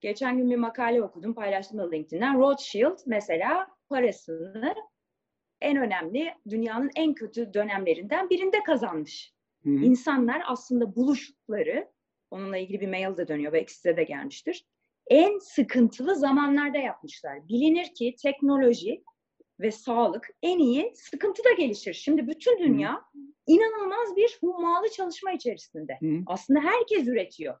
geçen gün bir makale okudum, paylaştım da LinkedIn'den. Rothschild mesela parasını en önemli, dünyanın en kötü dönemlerinden birinde kazanmış. Hı hı. İnsanlar aslında buluşları, onunla ilgili bir mail de dönüyor, belki size de gelmiştir. En sıkıntılı zamanlarda yapmışlar. Bilinir ki teknoloji ve sağlık en iyi sıkıntıda gelişir. Şimdi bütün dünya inanılmaz bir hummalı çalışma içerisinde. Hı hı. Aslında herkes üretiyor.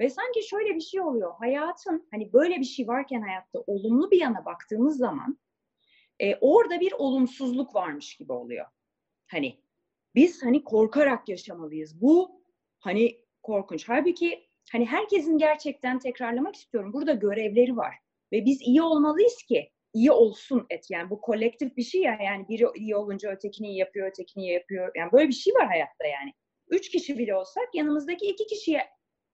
Ve sanki şöyle bir şey oluyor. Hayatın hani böyle bir şey varken hayatta olumlu bir yana baktığımız zaman e, orada bir olumsuzluk varmış gibi oluyor. Hani biz hani korkarak yaşamalıyız. Bu hani korkunç. Halbuki hani herkesin gerçekten tekrarlamak istiyorum. Burada görevleri var. Ve biz iyi olmalıyız ki iyi olsun et. Yani bu kolektif bir şey ya. Yani biri iyi olunca ötekini iyi yapıyor, ötekini iyi yapıyor. Yani böyle bir şey var hayatta yani. Üç kişi bile olsak yanımızdaki iki kişiye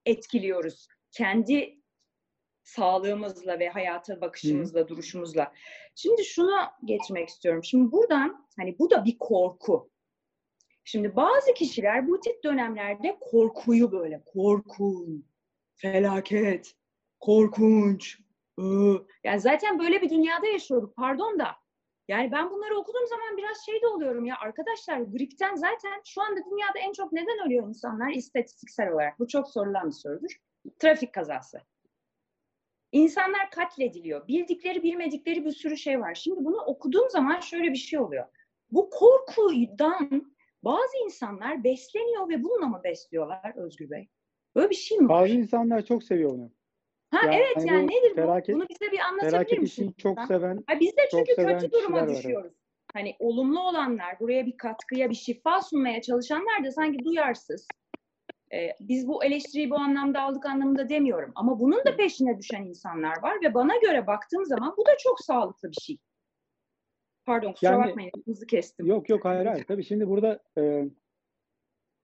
etkiliyoruz. Kendi sağlığımızla ve hayata bakışımızla, duruşumuzla. Şimdi şunu getirmek istiyorum. Şimdi buradan hani bu da bir korku. Şimdi bazı kişiler bu tip dönemlerde korkuyu böyle korkun, felaket, korkunç. Iı. Yani zaten böyle bir dünyada yaşıyoruz. Pardon da. Yani ben bunları okuduğum zaman biraz şey de oluyorum ya arkadaşlar gripten zaten şu anda dünyada en çok neden ölüyor insanlar istatistiksel olarak? Bu çok sorulan bir sorudur. Trafik kazası. İnsanlar katlediliyor. Bildikleri bilmedikleri bir sürü şey var. Şimdi bunu okuduğum zaman şöyle bir şey oluyor. Bu korkudan bazı insanlar besleniyor ve bununla mı besliyorlar Özgür Bey? Böyle bir şey mi? Bazı insanlar çok seviyor onu. Ha Yani evet bu yani nedir bu? felaket- Bunu bize bir anlatabilir misin? çok seven Ha, biz de çünkü kötü duruma kişiler var, düşüyoruz. Hani olumlu olanlar, buraya bir katkıya, bir şifa sunmaya çalışanlar da sanki duyarsız. Ee, biz bu eleştiriyi bu anlamda aldık anlamında demiyorum. Ama bunun da peşine düşen insanlar var ve bana göre baktığım zaman bu da çok sağlıklı bir şey. Pardon kusura Yani- bakmayın hızlı kestim. Yok yok hayır hayır. Tabii şimdi burada e,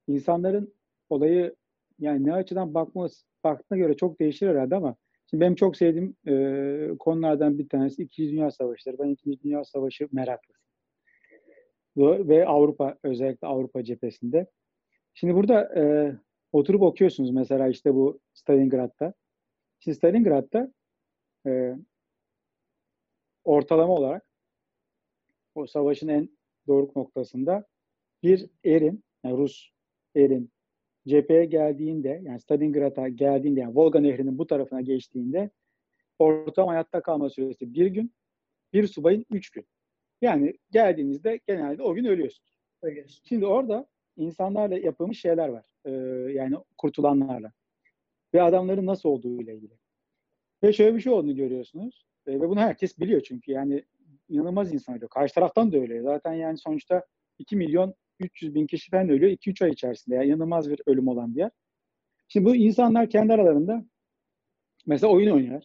insanların olayı yani ne açıdan bakması, baktığına göre çok değişir herhalde ama şimdi benim çok sevdiğim e, konulardan bir tanesi İkinci Dünya Savaşı'dır. Ben İkinci Dünya Savaşı meraklısıyım. Ve Avrupa özellikle Avrupa cephesinde. Şimdi burada e, oturup okuyorsunuz mesela işte bu Stalingrad'da. Şimdi Stalingrad'da e, ortalama olarak o savaşın en doruk noktasında bir erin, yani Rus erin cepheye geldiğinde, yani Stalingrad'a geldiğinde, yani Volga Nehri'nin bu tarafına geçtiğinde ortalama hayatta kalma süresi bir gün, bir subayın üç gün. Yani geldiğinizde genelde o gün ölüyorsunuz. Ölüyorsun. Şimdi orada insanlarla yapılmış şeyler var. Ee, yani kurtulanlarla. Ve adamların nasıl olduğu ile ilgili. Ve şöyle bir şey olduğunu görüyorsunuz. Ee, ve bunu herkes biliyor çünkü. Yani inanılmaz insan ölüyor. Karşı taraftan da öyle. Zaten yani sonuçta 2 milyon 300 bin kişi falan ölüyor 2-3 ay içerisinde. Yani inanılmaz bir ölüm olan bir yer. Şimdi bu insanlar kendi aralarında mesela oyun oynuyor.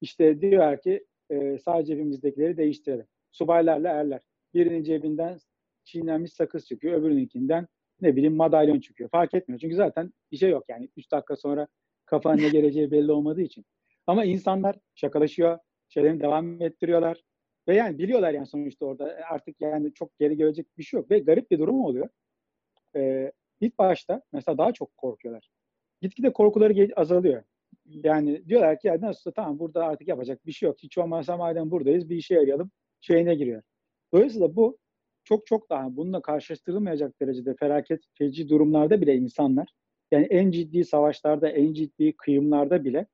İşte diyorlar ki e, sağ cebimizdekileri değiştirelim. Subaylarla erler. Birinin cebinden çiğnenmiş sakız çıkıyor. Öbürününkinden ne bileyim madalyon çıkıyor. Fark etmiyor. Çünkü zaten bir şey yok yani. 3 dakika sonra kafanın ne geleceği belli olmadığı için. Ama insanlar şakalaşıyor. şeylerini devam ettiriyorlar. Ve yani biliyorlar yani sonuçta orada e, artık yani çok geri gelecek bir şey yok. Ve garip bir durum oluyor. Ee, ilk başta mesela daha çok korkuyorlar. Gitgide korkuları azalıyor. Yani diyorlar ki ya nasılsa tamam burada artık yapacak bir şey yok. Hiç olmazsa madem buradayız bir işe yarayalım şeyine giriyor. Dolayısıyla bu çok çok daha bununla karşılaştırılmayacak derecede felaket feci durumlarda bile insanlar yani en ciddi savaşlarda, en ciddi kıyımlarda bile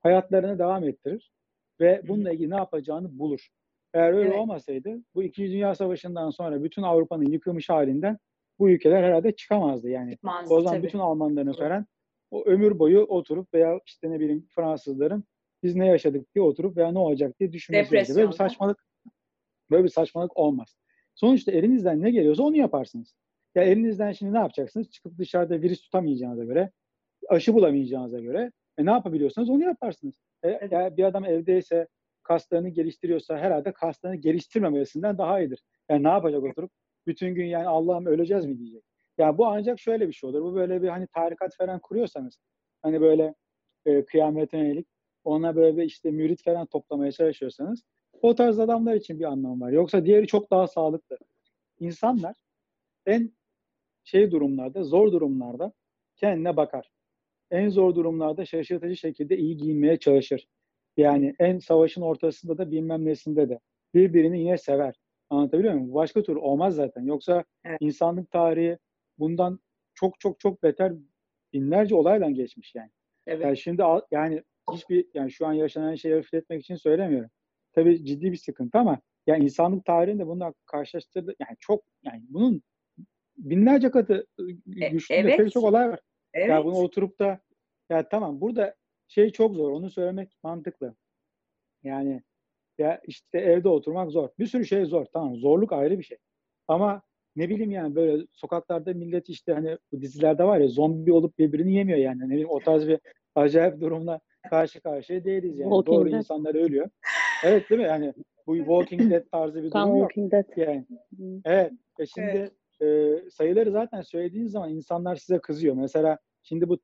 hayatlarını devam ettirir ve bununla ilgili ne yapacağını bulur. Eğer öyle evet. olmasaydı bu İkinci Dünya Savaşı'ndan sonra bütün Avrupa'nın yıkılmış halinden bu ülkeler herhalde çıkamazdı yani. Çıkmazdı, o zaman tabii. bütün Almanların falan o ömür boyu oturup veya işte ne bileyim Fransızların biz ne yaşadık diye oturup veya ne olacak diye düşünmesi. Böyle bir saçmalık böyle bir saçmalık olmaz. Sonuçta elinizden ne geliyorsa onu yaparsınız. Ya elinizden şimdi ne yapacaksınız? Çıkıp dışarıda virüs tutamayacağınıza göre, aşı bulamayacağınıza göre e, ne yapabiliyorsanız onu yaparsınız. E, evet. ya bir adam evdeyse kaslarını geliştiriyorsa herhalde kaslarını geliştirmemesinden daha iyidir. Yani ne yapacak oturup? Bütün gün yani Allah'ım öleceğiz mi diyecek. Yani bu ancak şöyle bir şey olur. Bu böyle bir hani tarikat falan kuruyorsanız hani böyle e, kıyamete yönelik ona böyle bir işte mürit falan toplamaya çalışıyorsanız o tarz adamlar için bir anlam var. Yoksa diğeri çok daha sağlıklı. İnsanlar en şey durumlarda, zor durumlarda kendine bakar. En zor durumlarda şaşırtıcı şekilde iyi giyinmeye çalışır. Yani en savaşın ortasında da bilmem nesinde de birbirini yine sever. Anlatabiliyor muyum? Başka tür olmaz zaten. Yoksa evet. insanlık tarihi bundan çok çok çok beter binlerce olayla geçmiş yani. Evet. Yani şimdi yani hiçbir yani şu an yaşanan şeyi hafifletmek için söylemiyorum. Tabii ciddi bir sıkıntı ama yani insanlık tarihinde bununla karşılaştırdı yani çok yani bunun binlerce katı e, güçlü evet. pek çok olay var. Evet. Ya bunu oturup da ya tamam burada şey çok zor onu söylemek mantıklı. Yani ya işte evde oturmak zor. Bir sürü şey zor. Tamam zorluk ayrı bir şey. Ama ne bileyim yani böyle sokaklarda millet işte hani bu dizilerde var ya zombi olup birbirini yemiyor yani. Ne bileyim o tarz bir acayip durumla karşı karşıya değiliz yani. Walking Doğru Dead. insanlar ölüyor. Evet değil mi? Yani bu Walking Dead tarzı bir durum yok. Walking Dead. Yani. Evet. E şimdi evet. E, sayıları zaten söylediğiniz zaman insanlar size kızıyor. Mesela şimdi bu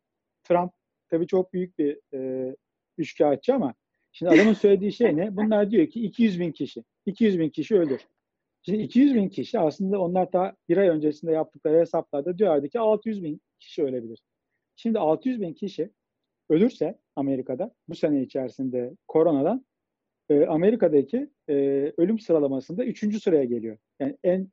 Trump tabii çok büyük bir e, üçkağıtçı ama şimdi adamın söylediği şey ne? Bunlar diyor ki 200 bin kişi. 200 bin kişi ölür. Şimdi 200 bin kişi aslında onlar da bir ay öncesinde yaptıkları hesaplarda diyorlardı ki 600 bin kişi ölebilir. Şimdi 600 bin kişi ölürse Amerika'da bu sene içerisinde koronadan e, Amerika'daki e, ölüm sıralamasında 3. sıraya geliyor. Yani en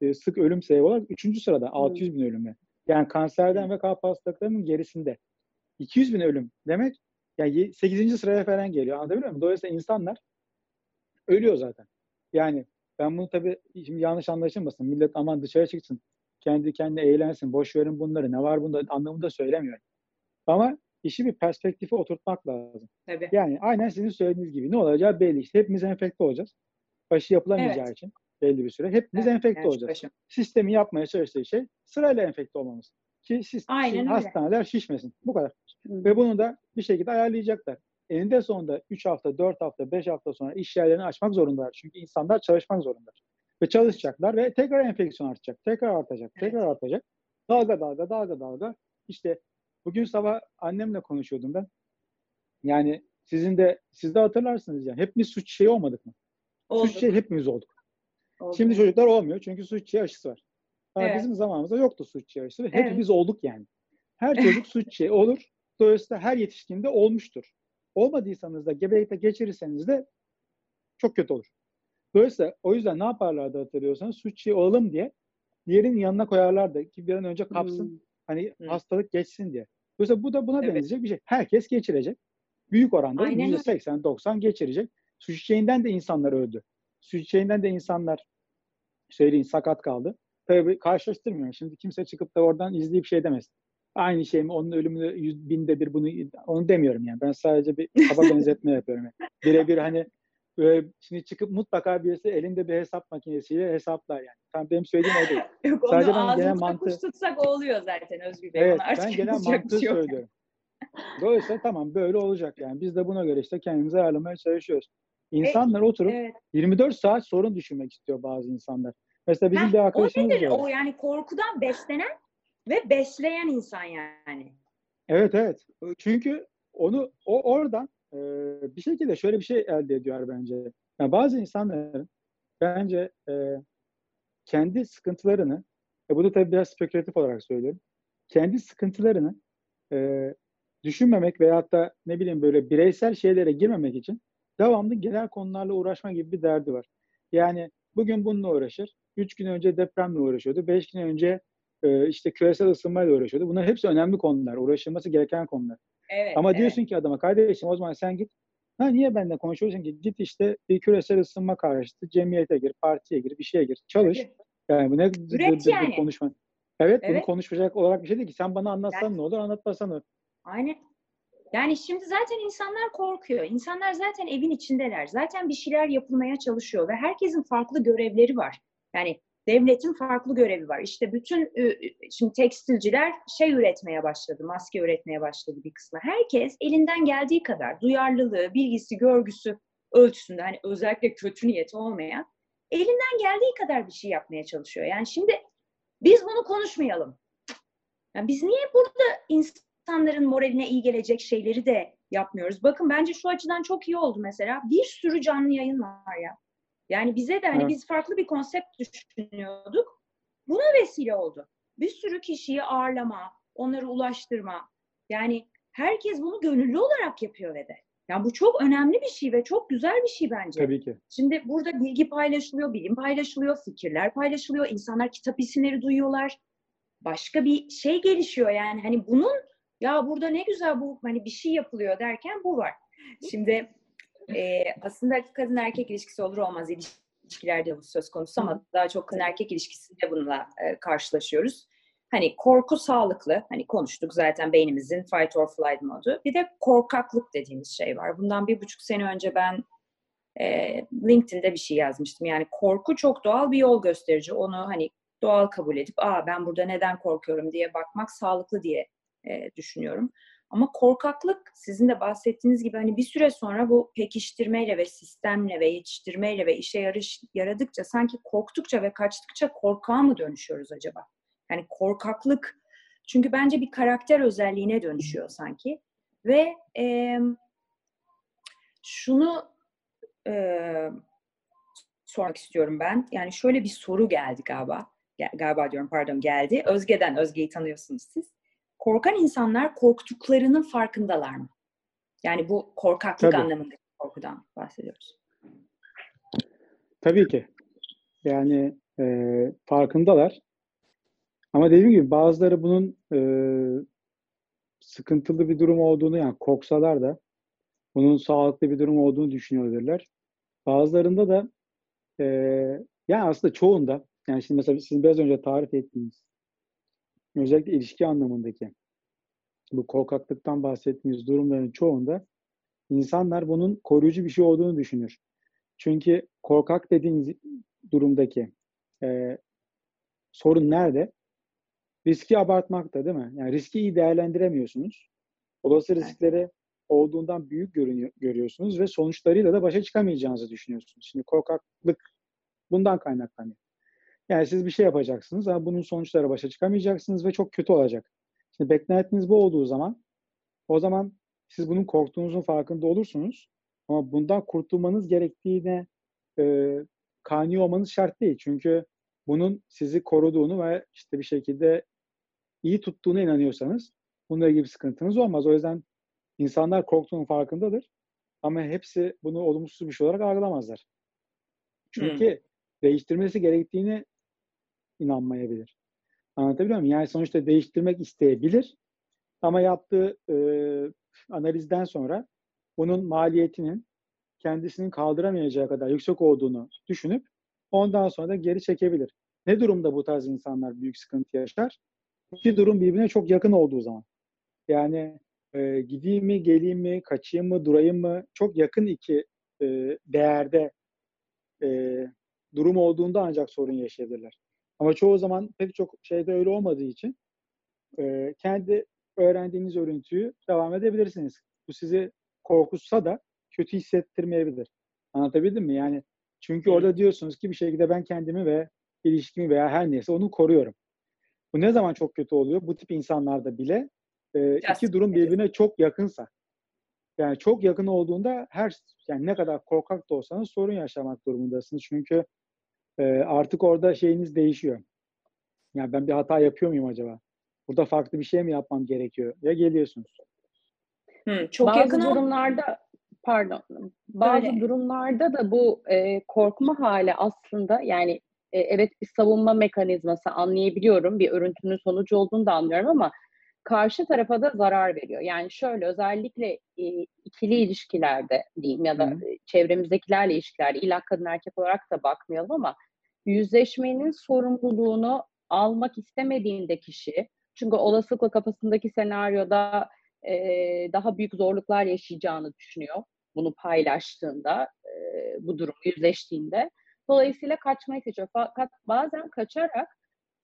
e, sık ölüm sayı olarak 3. sırada 600 bin ölümle. Yani kanserden ve kalp hastalıklarının gerisinde. 200 bin ölüm demek yani 8. sıraya falan geliyor. Anlatabiliyor muyum? Dolayısıyla insanlar ölüyor zaten. Yani ben bunu tabii şimdi yanlış anlaşılmasın. Millet aman dışarı çıksın. Kendi kendine eğlensin. Boş verin bunları. Ne var bunda anlamında söylemiyorum. Ama işi bir perspektife oturtmak lazım. Tabii. Yani aynen sizin söylediğiniz gibi ne olacağı belli. İşte hepimiz enfekte olacağız. Aşı yapılamayacağı evet. için belli bir süre. Hepimiz evet, enfekte evet, olacağız. Başım. Sistemi yapmaya çalıştığı şey sırayla enfekte olmamız. Ki sistem, aynen hastaneler şişmesin. Bu kadar. Hı. Ve bunu da bir şekilde ayarlayacaklar. Eninde sonunda 3 hafta, 4 hafta, 5 hafta sonra iş yerlerini açmak zorundalar. Çünkü insanlar çalışmak zorundalar. Ve çalışacaklar ve tekrar enfeksiyon artacak. Tekrar artacak. Tekrar evet. artacak. Dalga dalga dalga dalga işte Bugün sabah annemle konuşuyordum ben. Yani sizin de siz de hatırlarsınız yani. Hepimiz suç şeyi olmadık mı? Olduk. Suç şeyi hepimiz olduk. olduk. Şimdi çocuklar olmuyor çünkü suç şeyi aşısı var. Ama evet. bizim zamanımızda yoktu suç şeyi aşısı. Hepimiz evet. olduk yani. Her çocuk suç şeyi olur. Dolayısıyla her yetişkinde olmuştur. Olmadıysanız da gebelikte geçirirseniz de çok kötü olur. Dolayısıyla o yüzden ne yaparlardı hatırlıyorsanız suç şeyi olalım diye diğerinin yanına koyarlardı ki bir an önce kapsın. Hmm. Hani hmm. hastalık geçsin diye. Dolayısıyla bu da buna evet. benzeyecek bir şey. Herkes geçirecek. Büyük oranda %80-90 geçirecek. Su çiçeğinden de insanlar öldü. Su çiçeğinden de insanlar söyleyin sakat kaldı. Tabii karşılaştırmıyorum. Şimdi kimse çıkıp da oradan izleyip şey demez. Aynı şey mi? Onun ölümünü yüz binde bir bunu onu demiyorum yani. Ben sadece bir kaba benzetme yapıyorum. Yani. Birebir hani Böyle şimdi çıkıp mutlaka birisi elinde bir hesap makinesiyle hesaplar yani. Tam benim söylediğim o değil. Yok onu Sadece ben genel mantığı... tutsak oluyor zaten Özgür Bey. Evet ben genel mantığı şey söylüyorum. Dolayısıyla tamam böyle olacak yani. Biz de buna göre işte kendimizi ayarlamaya çalışıyoruz. İnsanlar e, oturup evet. 24 saat sorun düşünmek istiyor bazı insanlar. Mesela bizim Heh, bir arkadaşımız O nedir? Var. O yani korkudan beslenen ve besleyen insan yani. Evet evet. Çünkü onu o oradan e, bir şekilde şöyle bir şey elde ediyor bence. Yani bazı insanların bence e, kendi sıkıntılarını, e, bu da tabii biraz spekülatif olarak söylüyorum, kendi sıkıntılarını e, düşünmemek veyahut da ne bileyim böyle bireysel şeylere girmemek için devamlı genel konularla uğraşma gibi bir derdi var. Yani bugün bununla uğraşır. Üç gün önce depremle uğraşıyordu. Beş gün önce e, işte küresel ısınmayla uğraşıyordu. Bunlar hepsi önemli konular. Uğraşılması gereken konular. Evet, Ama evet. diyorsun ki adama kardeşim o zaman sen git. Ha niye benimle konuşuyorsun ki? Git işte bir küresel ısınma karşıtı cemiyete gir, partiye gir, bir şeye gir. Çalış. Yani bu ne Üret yani. konuşma. Evet, bunu Evet. konuşacak olarak bir şey değil ki. Sen bana anlatsan Yani- ne olur, anlatmasan ne olur. Aynen. Yani şimdi zaten insanlar korkuyor. İnsanlar zaten evin içindeler. Zaten bir şeyler yapılmaya çalışıyor ve herkesin farklı görevleri var. Yani devletin farklı görevi var. İşte bütün şimdi tekstilciler şey üretmeye başladı, maske üretmeye başladı bir kısmı. Herkes elinden geldiği kadar duyarlılığı, bilgisi, görgüsü ölçüsünde hani özellikle kötü niyeti olmayan elinden geldiği kadar bir şey yapmaya çalışıyor. Yani şimdi biz bunu konuşmayalım. Yani biz niye burada insanların moraline iyi gelecek şeyleri de yapmıyoruz? Bakın bence şu açıdan çok iyi oldu mesela. Bir sürü canlı yayın var ya. Yani bize de hani Evet. biz farklı bir konsept düşünüyorduk. Buna vesile oldu. Bir sürü kişiyi ağırlama, onları ulaştırma. Yani herkes bunu gönüllü olarak yapıyor ve de. Yani bu çok önemli bir şey ve çok güzel bir şey bence. Tabii ki. Şimdi burada bilgi paylaşılıyor, bilim paylaşılıyor, fikirler paylaşılıyor, insanlar kitap isimleri duyuyorlar. Başka bir şey gelişiyor yani hani bunun ya burada ne güzel bu hani bir şey yapılıyor derken bu var. Şimdi e, aslında kadın erkek ilişkisi olur olmaz ilişkilerde bu söz konusu ama daha çok kadın erkek ilişkisinde bununla e, karşılaşıyoruz. Hani korku sağlıklı, hani konuştuk zaten beynimizin fight or flight modu. Bir de korkaklık dediğimiz şey var. Bundan bir buçuk sene önce ben e, LinkedIn'de bir şey yazmıştım. Yani korku çok doğal bir yol gösterici. Onu hani doğal kabul edip, aa ben burada neden korkuyorum diye bakmak sağlıklı diye e, düşünüyorum. Ama korkaklık sizin de bahsettiğiniz gibi hani bir süre sonra bu pekiştirmeyle ve sistemle ve yetiştirmeyle ve işe yarış, yaradıkça sanki korktukça ve kaçtıkça korkağa mı dönüşüyoruz acaba? Yani korkaklık çünkü bence bir karakter özelliğine dönüşüyor sanki. Ve e, şunu e, sormak istiyorum ben. Yani şöyle bir soru geldi galiba. Gel- Galiba diyorum pardon geldi. Özge'den, Özge'yi tanıyorsunuz siz. Korkan insanlar korktuklarının farkındalar mı? Yani bu korkaklık Tabii. anlamındaki korkudan bahsediyoruz. Tabii ki. Yani e, farkındalar. Ama dediğim gibi bazıları bunun e, sıkıntılı bir durum olduğunu yani korksalar da bunun sağlıklı bir durum olduğunu düşünüyorlar. Bazılarında da e, yani aslında çoğunda yani şimdi mesela sizin biraz önce tarif ettiğiniz özellikle ilişki anlamındaki bu korkaklıktan bahsettiğiniz durumların çoğunda insanlar bunun koruyucu bir şey olduğunu düşünür. Çünkü korkak dediğiniz durumdaki e, sorun nerede? Riski abartmakta değil mi? Yani riski iyi değerlendiremiyorsunuz. Olası riskleri olduğundan büyük görünüyor, görüyorsunuz ve sonuçlarıyla da başa çıkamayacağınızı düşünüyorsunuz. Şimdi korkaklık bundan kaynaklanıyor. Yani siz bir şey yapacaksınız ama bunun sonuçları başa çıkamayacaksınız ve çok kötü olacak. Şimdi beklentiniz bu olduğu zaman o zaman siz bunun korktuğunuzun farkında olursunuz. Ama bundan kurtulmanız gerektiğine e, kani olmanız şart değil. Çünkü bunun sizi koruduğunu ve işte bir şekilde iyi tuttuğuna inanıyorsanız bununla ilgili bir sıkıntınız olmaz. O yüzden insanlar korktuğunun farkındadır. Ama hepsi bunu olumsuz bir şey olarak algılamazlar. Çünkü değiştirmesi gerektiğini inanmayabilir. Anlatabiliyor muyum? Yani sonuçta değiştirmek isteyebilir ama yaptığı e, analizden sonra bunun maliyetinin kendisinin kaldıramayacağı kadar yüksek olduğunu düşünüp ondan sonra da geri çekebilir. Ne durumda bu tarz insanlar büyük sıkıntı yaşar? İki durum birbirine çok yakın olduğu zaman. Yani e, gideyim mi, geleyim mi, kaçayım mı, durayım mı? Çok yakın iki e, değerde e, durum olduğunda ancak sorun yaşayabilirler. Ama çoğu zaman pek çok şeyde öyle olmadığı için e, kendi öğrendiğiniz örüntüyü devam edebilirsiniz. Bu sizi korkutsa da kötü hissettirmeyebilir. Anlatabildim mi? Yani çünkü Evet. orada diyorsunuz ki bir şekilde ben kendimi ve ilişkimi veya her neyse onu koruyorum. Bu ne zaman çok kötü oluyor? Bu tip insanlarda bile e, iki durum birbirine çok yakınsa. Yani çok yakın olduğunda her yani ne kadar korkak da olsanız sorun yaşamak durumundasınız. Çünkü e, artık orada şeyiniz değişiyor. Yani ben bir hata yapıyor muyum acaba? Burada farklı bir şey mi yapmam gerekiyor? Ya geliyorsunuz. Hı, çok bazı yakın durumlarda pardon bazı Öyle. durumlarda da bu e, korkma hali aslında yani e, evet bir savunma mekanizması anlayabiliyorum bir örüntünün sonucu olduğunu da anlıyorum ama karşı tarafa da zarar veriyor. Yani şöyle özellikle e, ikili ilişkilerde diyeyim ya da Hı çevremizdekilerle ilişkilerde illa kadın erkek olarak da bakmayalım ama yüzleşmenin sorumluluğunu almak istemediğinde kişi çünkü olasılıkla kafasındaki senaryoda e, daha büyük zorluklar yaşayacağını düşünüyor bunu paylaştığında, e, bu durumu yüzleştiğinde. Dolayısıyla kaçmayı seçiyor. Fakat bazen kaçarak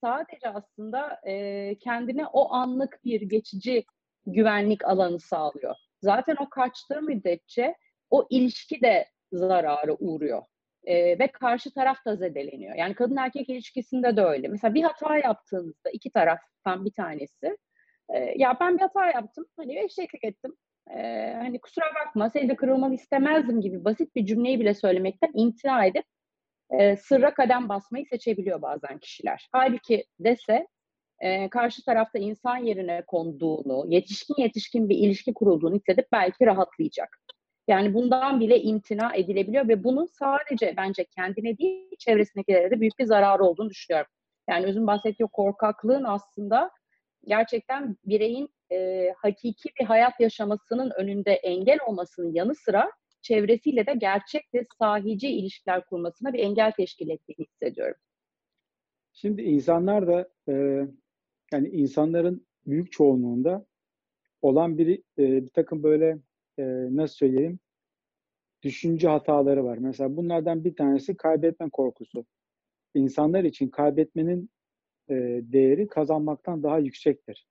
sadece aslında e, kendine o anlık bir geçici güvenlik alanı sağlıyor. Zaten o kaçtığı müddetçe o ilişki de zarara uğruyor. E, ve karşı taraf da zedeleniyor. Yani kadın erkek ilişkisinde de öyle. Mesela bir hata yaptığınızda iki taraftan bir tanesi e, ya ben bir hata yaptım. Hani eşeklik ettim. E, hani kusura bakma senin de kırılmanı istemezdim gibi basit bir cümleyi bile söylemekten imtina edip e, sırra kadem basmayı seçebiliyor bazen kişiler. Halbuki dese e, karşı tarafta insan yerine konduğunu, yetişkin yetişkin bir ilişki kurulduğunu hissedip belki rahatlayacak. Yani bundan bile imtina edilebiliyor ve bunun sadece bence kendine değil çevresindekilere de büyük bir zararı olduğunu düşünüyorum. Yani özün bahsettiği korkaklığın aslında gerçekten bireyin e, hakiki bir hayat yaşamasının önünde engel olmasının yanı sıra çevresiyle de gerçek ve sahici ilişkiler kurmasına bir engel teşkil ettiğini hissediyorum. Şimdi insanlar da e, yani insanların büyük çoğunluğunda olan bir, e, bir takım böyle e, nasıl söyleyeyim düşünce hataları var. Mesela bunlardan bir tanesi kaybetme korkusu. İnsanlar için kaybetmenin e, değeri kazanmaktan daha yüksektir.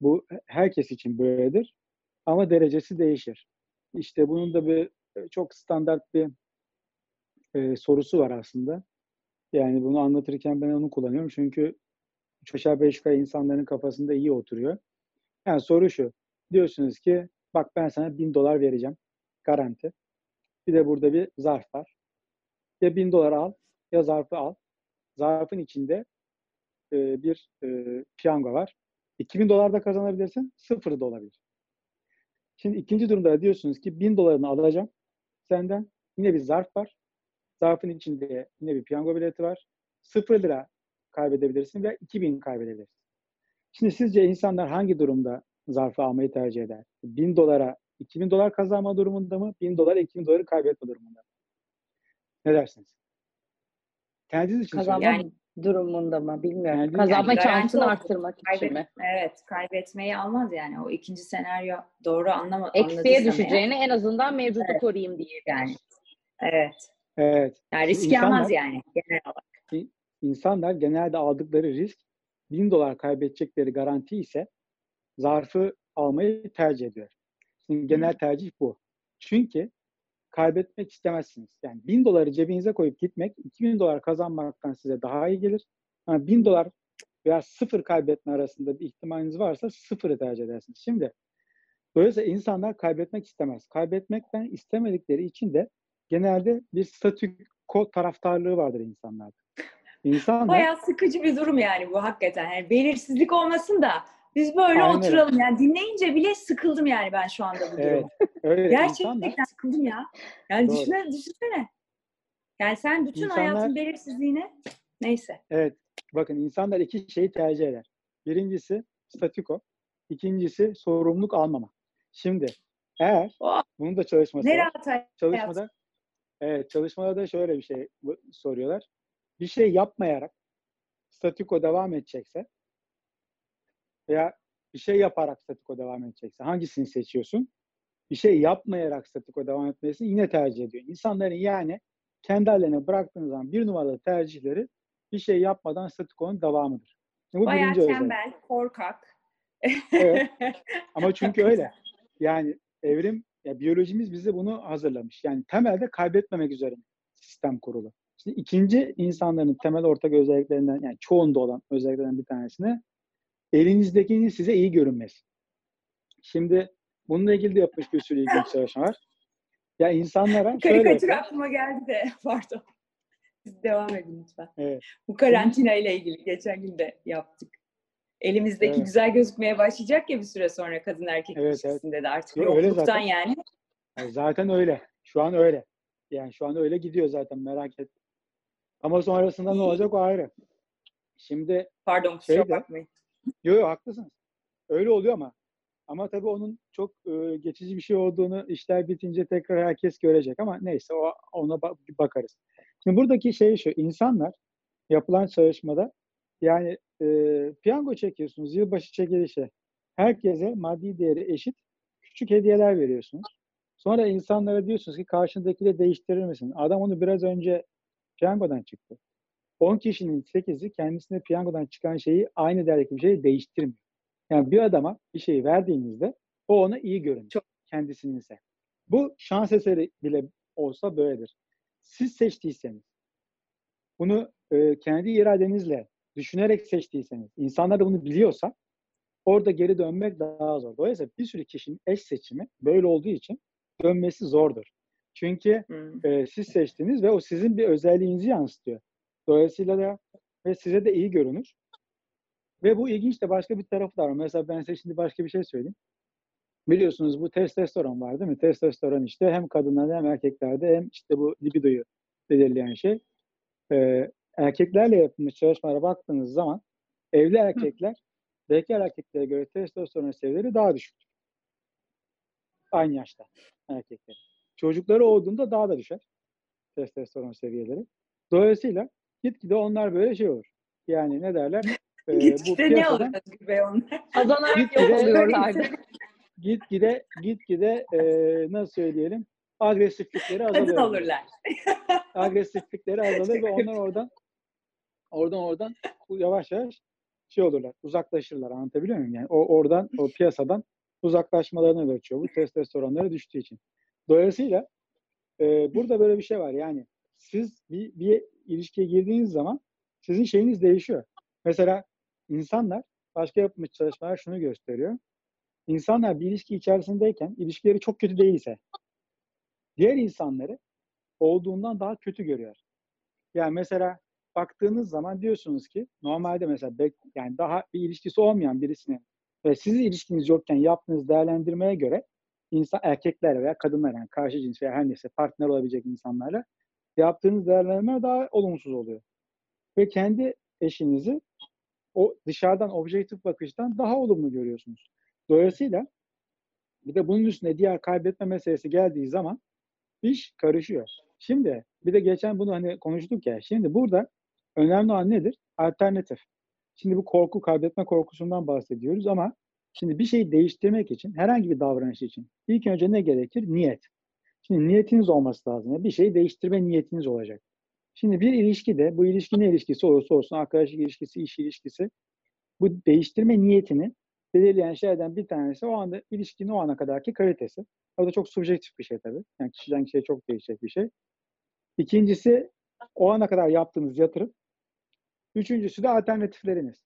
Bu herkes için böyledir ama derecesi değişir. İşte bunun da bir çok standart bir e, sorusu var aslında. Yani bunu anlatırken ben onu kullanıyorum çünkü üç aşağı beş yukarı insanların kafasında iyi oturuyor. Yani soru şu. Diyorsunuz ki bak ben sana bin dolar vereceğim. Garanti. Bir de burada bir zarf var. Ya bin dolar al ya zarfı al. Zarfın içinde e, bir e, piyango var. 2000 dolar da kazanabilirsin. Sıfır da olabilir. Şimdi ikinci durumda diyorsunuz ki 1000 dolarını alacağım senden. Yine bir zarf var. Zarfın içinde yine bir piyango bileti var. 0 lira kaybedebilirsin ve 2000 kaybedebilirsin. Şimdi sizce insanlar hangi durumda zarfı almayı tercih eder? 1000 dolara 2000 dolar kazanma durumunda mı? 1000 dolara 2000 doları kaybetme durumunda mı? Ne dersiniz? Kendiniz için Kazanma. Yani- durumunda mı bilmiyorum. Yani- Kazanma Yani şansını arttırmak için Kaybet, mi? evet, kaybetmeyi almaz yani. O ikinci senaryo doğru anlama, Eksiye düşeceğini en azından mevcutu Evet. koruyayım diye. Yani. Evet. Evet. Yani riski İnsanlar- almaz yani genel olarak. İnsanlar genelde aldıkları risk 1000 dolar kaybedecekleri garanti ise zarfı almayı tercih ediyor. Şimdi genel tercih bu. Çünkü kaybetmek istemezsiniz. Yani 1000 doları cebinize koyup gitmek 2000 dolar kazanmaktan size daha iyi gelir. Yani 1000 dolar veya sıfır kaybetme arasında bir ihtimaliniz varsa sıfırı tercih edersiniz. Şimdi dolayısıyla insanlar kaybetmek istemez. Kaybetmekten istemedikleri için de genelde bir statüko taraftarlığı vardır insanlarda. İnsanlar Bayağı sıkıcı bir durum yani bu hakikaten. Yani belirsizlik olmasın da biz böyle Aynen. oturalım. Yani dinleyince bile sıkıldım yani ben şu anda bu evet, öyle Gerçekten sıkıldım ya. Yani Doğru. düşünsene, düşünsene. Yani sen bütün İnsanlar- hayatın belirsizliğine neyse. Evet. Bakın insanlar iki şeyi tercih eder. Birincisi statüko. ikincisi sorumluluk almama. Şimdi eğer Oh, bunun da çalışması ne var. rahat hayat. Çalışmada evet çalışmada da şöyle bir şey soruyorlar. Bir şey yapmayarak statüko devam edecekse veya bir şey yaparak statüko devam edecekse hangisini seçiyorsun? Bir şey yapmayarak statüko devam etmesini yine tercih ediyor. İnsanların yani kendi hallerine bıraktığınız zaman bir numaralı tercihleri bir şey yapmadan statükonun devamıdır. Şimdi bu Bayağı birinci özellik. tembel, korkak. Evet. Ama çünkü öyle. Yani evrim, ya biyolojimiz bize bunu hazırlamış. Yani temelde kaybetmemek üzere sistem kurulu. Şimdi ikinci insanların temel ortak özelliklerinden, yani çoğunda olan özelliklerden bir tanesine elinizdekinin size iyi görünmesi. Şimdi Bununla ilgili de yapmış bir sürü ilginç çalışma var. Ya insanlara şöyle Karikatür yapıyor. aklıma geldi de pardon. Siz devam edin lütfen. Evet. Bu karantina ile ilgili geçen gün de yaptık. Elimizdeki Evet. güzel gözükmeye başlayacak ya bir süre sonra kadın erkek Evet, ilişkisinde de artık Yo, öyle yokluktan zaten. yani. Yani zaten öyle. Şu an öyle. Yani şu an öyle gidiyor zaten merak et. Ama sonrasında ne olacak o ayrı. Şimdi Pardon kusura Şeyde- bakmayın. Yo yo haklısınız. Öyle oluyor ama. Ama tabii onun çok e, geçici bir şey olduğunu işler bitince tekrar herkes görecek ama neyse o ona ba- bakarız. Şimdi buradaki şey şu. insanlar yapılan çalışmada yani e, piyango çekiyorsunuz yılbaşı çekilişi. Herkese maddi değeri eşit küçük hediyeler veriyorsunuz. Sonra insanlara diyorsunuz ki karşındakiyle değiştirir misin? Adam onu biraz önce piyangodan çıktı. 10 kişinin 8'i kendisine piyangodan çıkan şeyi aynı değerdeki bir şeyi değiştirmiyor. Yani bir adama bir şeyi verdiğinizde o ona iyi görünür. Çok. Kendisinin ise. Bu şans eseri bile olsa böyledir. Siz seçtiyseniz, bunu e, kendi iradenizle düşünerek seçtiyseniz, insanlar da bunu biliyorsa orada geri dönmek daha zor. Dolayısıyla bir sürü kişinin eş seçimi böyle olduğu için dönmesi zordur. Çünkü Hmm. e, siz seçtiniz ve o sizin bir özelliğinizi yansıtıyor. Dolayısıyla da ve size de iyi görünür. Ve bu ilginç de başka bir tarafı da var. Mesela ben size şimdi başka bir şey söyleyeyim. Biliyorsunuz bu testosteron var değil mi? Testosteron işte hem kadınlarda hem erkeklerde hem işte bu libidoyu belirleyen şey. Ee, erkeklerle yapılmış çalışmalara baktığınız zaman evli erkekler bekar erkeklere göre testosteron seviyeleri daha düşüktür. Aynı yaşta erkeklerin. Çocukları olduğunda daha da düşer testosteron seviyeleri. Dolayısıyla gitgide onlar böyle şey olur. Yani ne derler? Ee, Gitgide ne olur piyasadan Özgür Bey onlar? Azanarak Gitgide- oluyorlardı. gitgide gitgide e, nasıl söyleyelim agresiflikleri Kadın azalıyor. olurlar. Agresiflikleri azalır ve onlar oradan oradan oradan yavaş yavaş şey olurlar, uzaklaşırlar. Anlatabiliyor muyum? Yani o oradan o piyasadan uzaklaşmalarına yol açıyor. Bu testosteronları düştüğü için. Dolayısıyla e, burada böyle bir şey var. Yani siz bir, bir ilişkiye girdiğiniz zaman sizin şeyiniz değişiyor. Mesela insanlar başka yapılmış çalışmalar şunu gösteriyor. İnsanlar bir ilişki içerisindeyken ilişkileri çok kötü değilse diğer insanları olduğundan daha kötü görüyor. Yani mesela baktığınız zaman diyorsunuz ki normalde mesela bek, yani daha bir ilişkisi olmayan birisinin ve sizin ilişkiniz yokken yaptığınız değerlendirmeye göre insan erkekler veya kadınlar yani karşı cins veya her neyse partner olabilecek insanlarla yaptığınız değerlendirme daha olumsuz oluyor. Ve kendi eşinizi o dışarıdan objektif bakıştan daha olumlu görüyorsunuz. Dolayısıyla bir de bunun üstüne diğer kaybetme meselesi geldiği zaman iş karışıyor. Şimdi bir de geçen bunu hani konuştuk ya. Şimdi burada önemli olan nedir? Alternatif. Şimdi bu korku, kaybetme korkusundan bahsediyoruz ama şimdi bir şeyi değiştirmek için, herhangi bir davranış için ilk önce ne gerekir? Niyet. Şimdi niyetiniz olması lazım. Bir şeyi değiştirme niyetiniz olacak. Şimdi bir ilişkide, bu ilişki ne ilişkisi olursa olsun, arkadaşlık ilişkisi, iş ilişkisi, bu değiştirme niyetini belirleyen şeylerden bir tanesi o anda ilişkinin o ana kadarki kalitesi. O da çok subjektif bir şey tabii. Yani kişiden kişiye çok değişecek bir şey. İkincisi o ana kadar yaptığınız yatırım. Üçüncüsü de alternatifleriniz.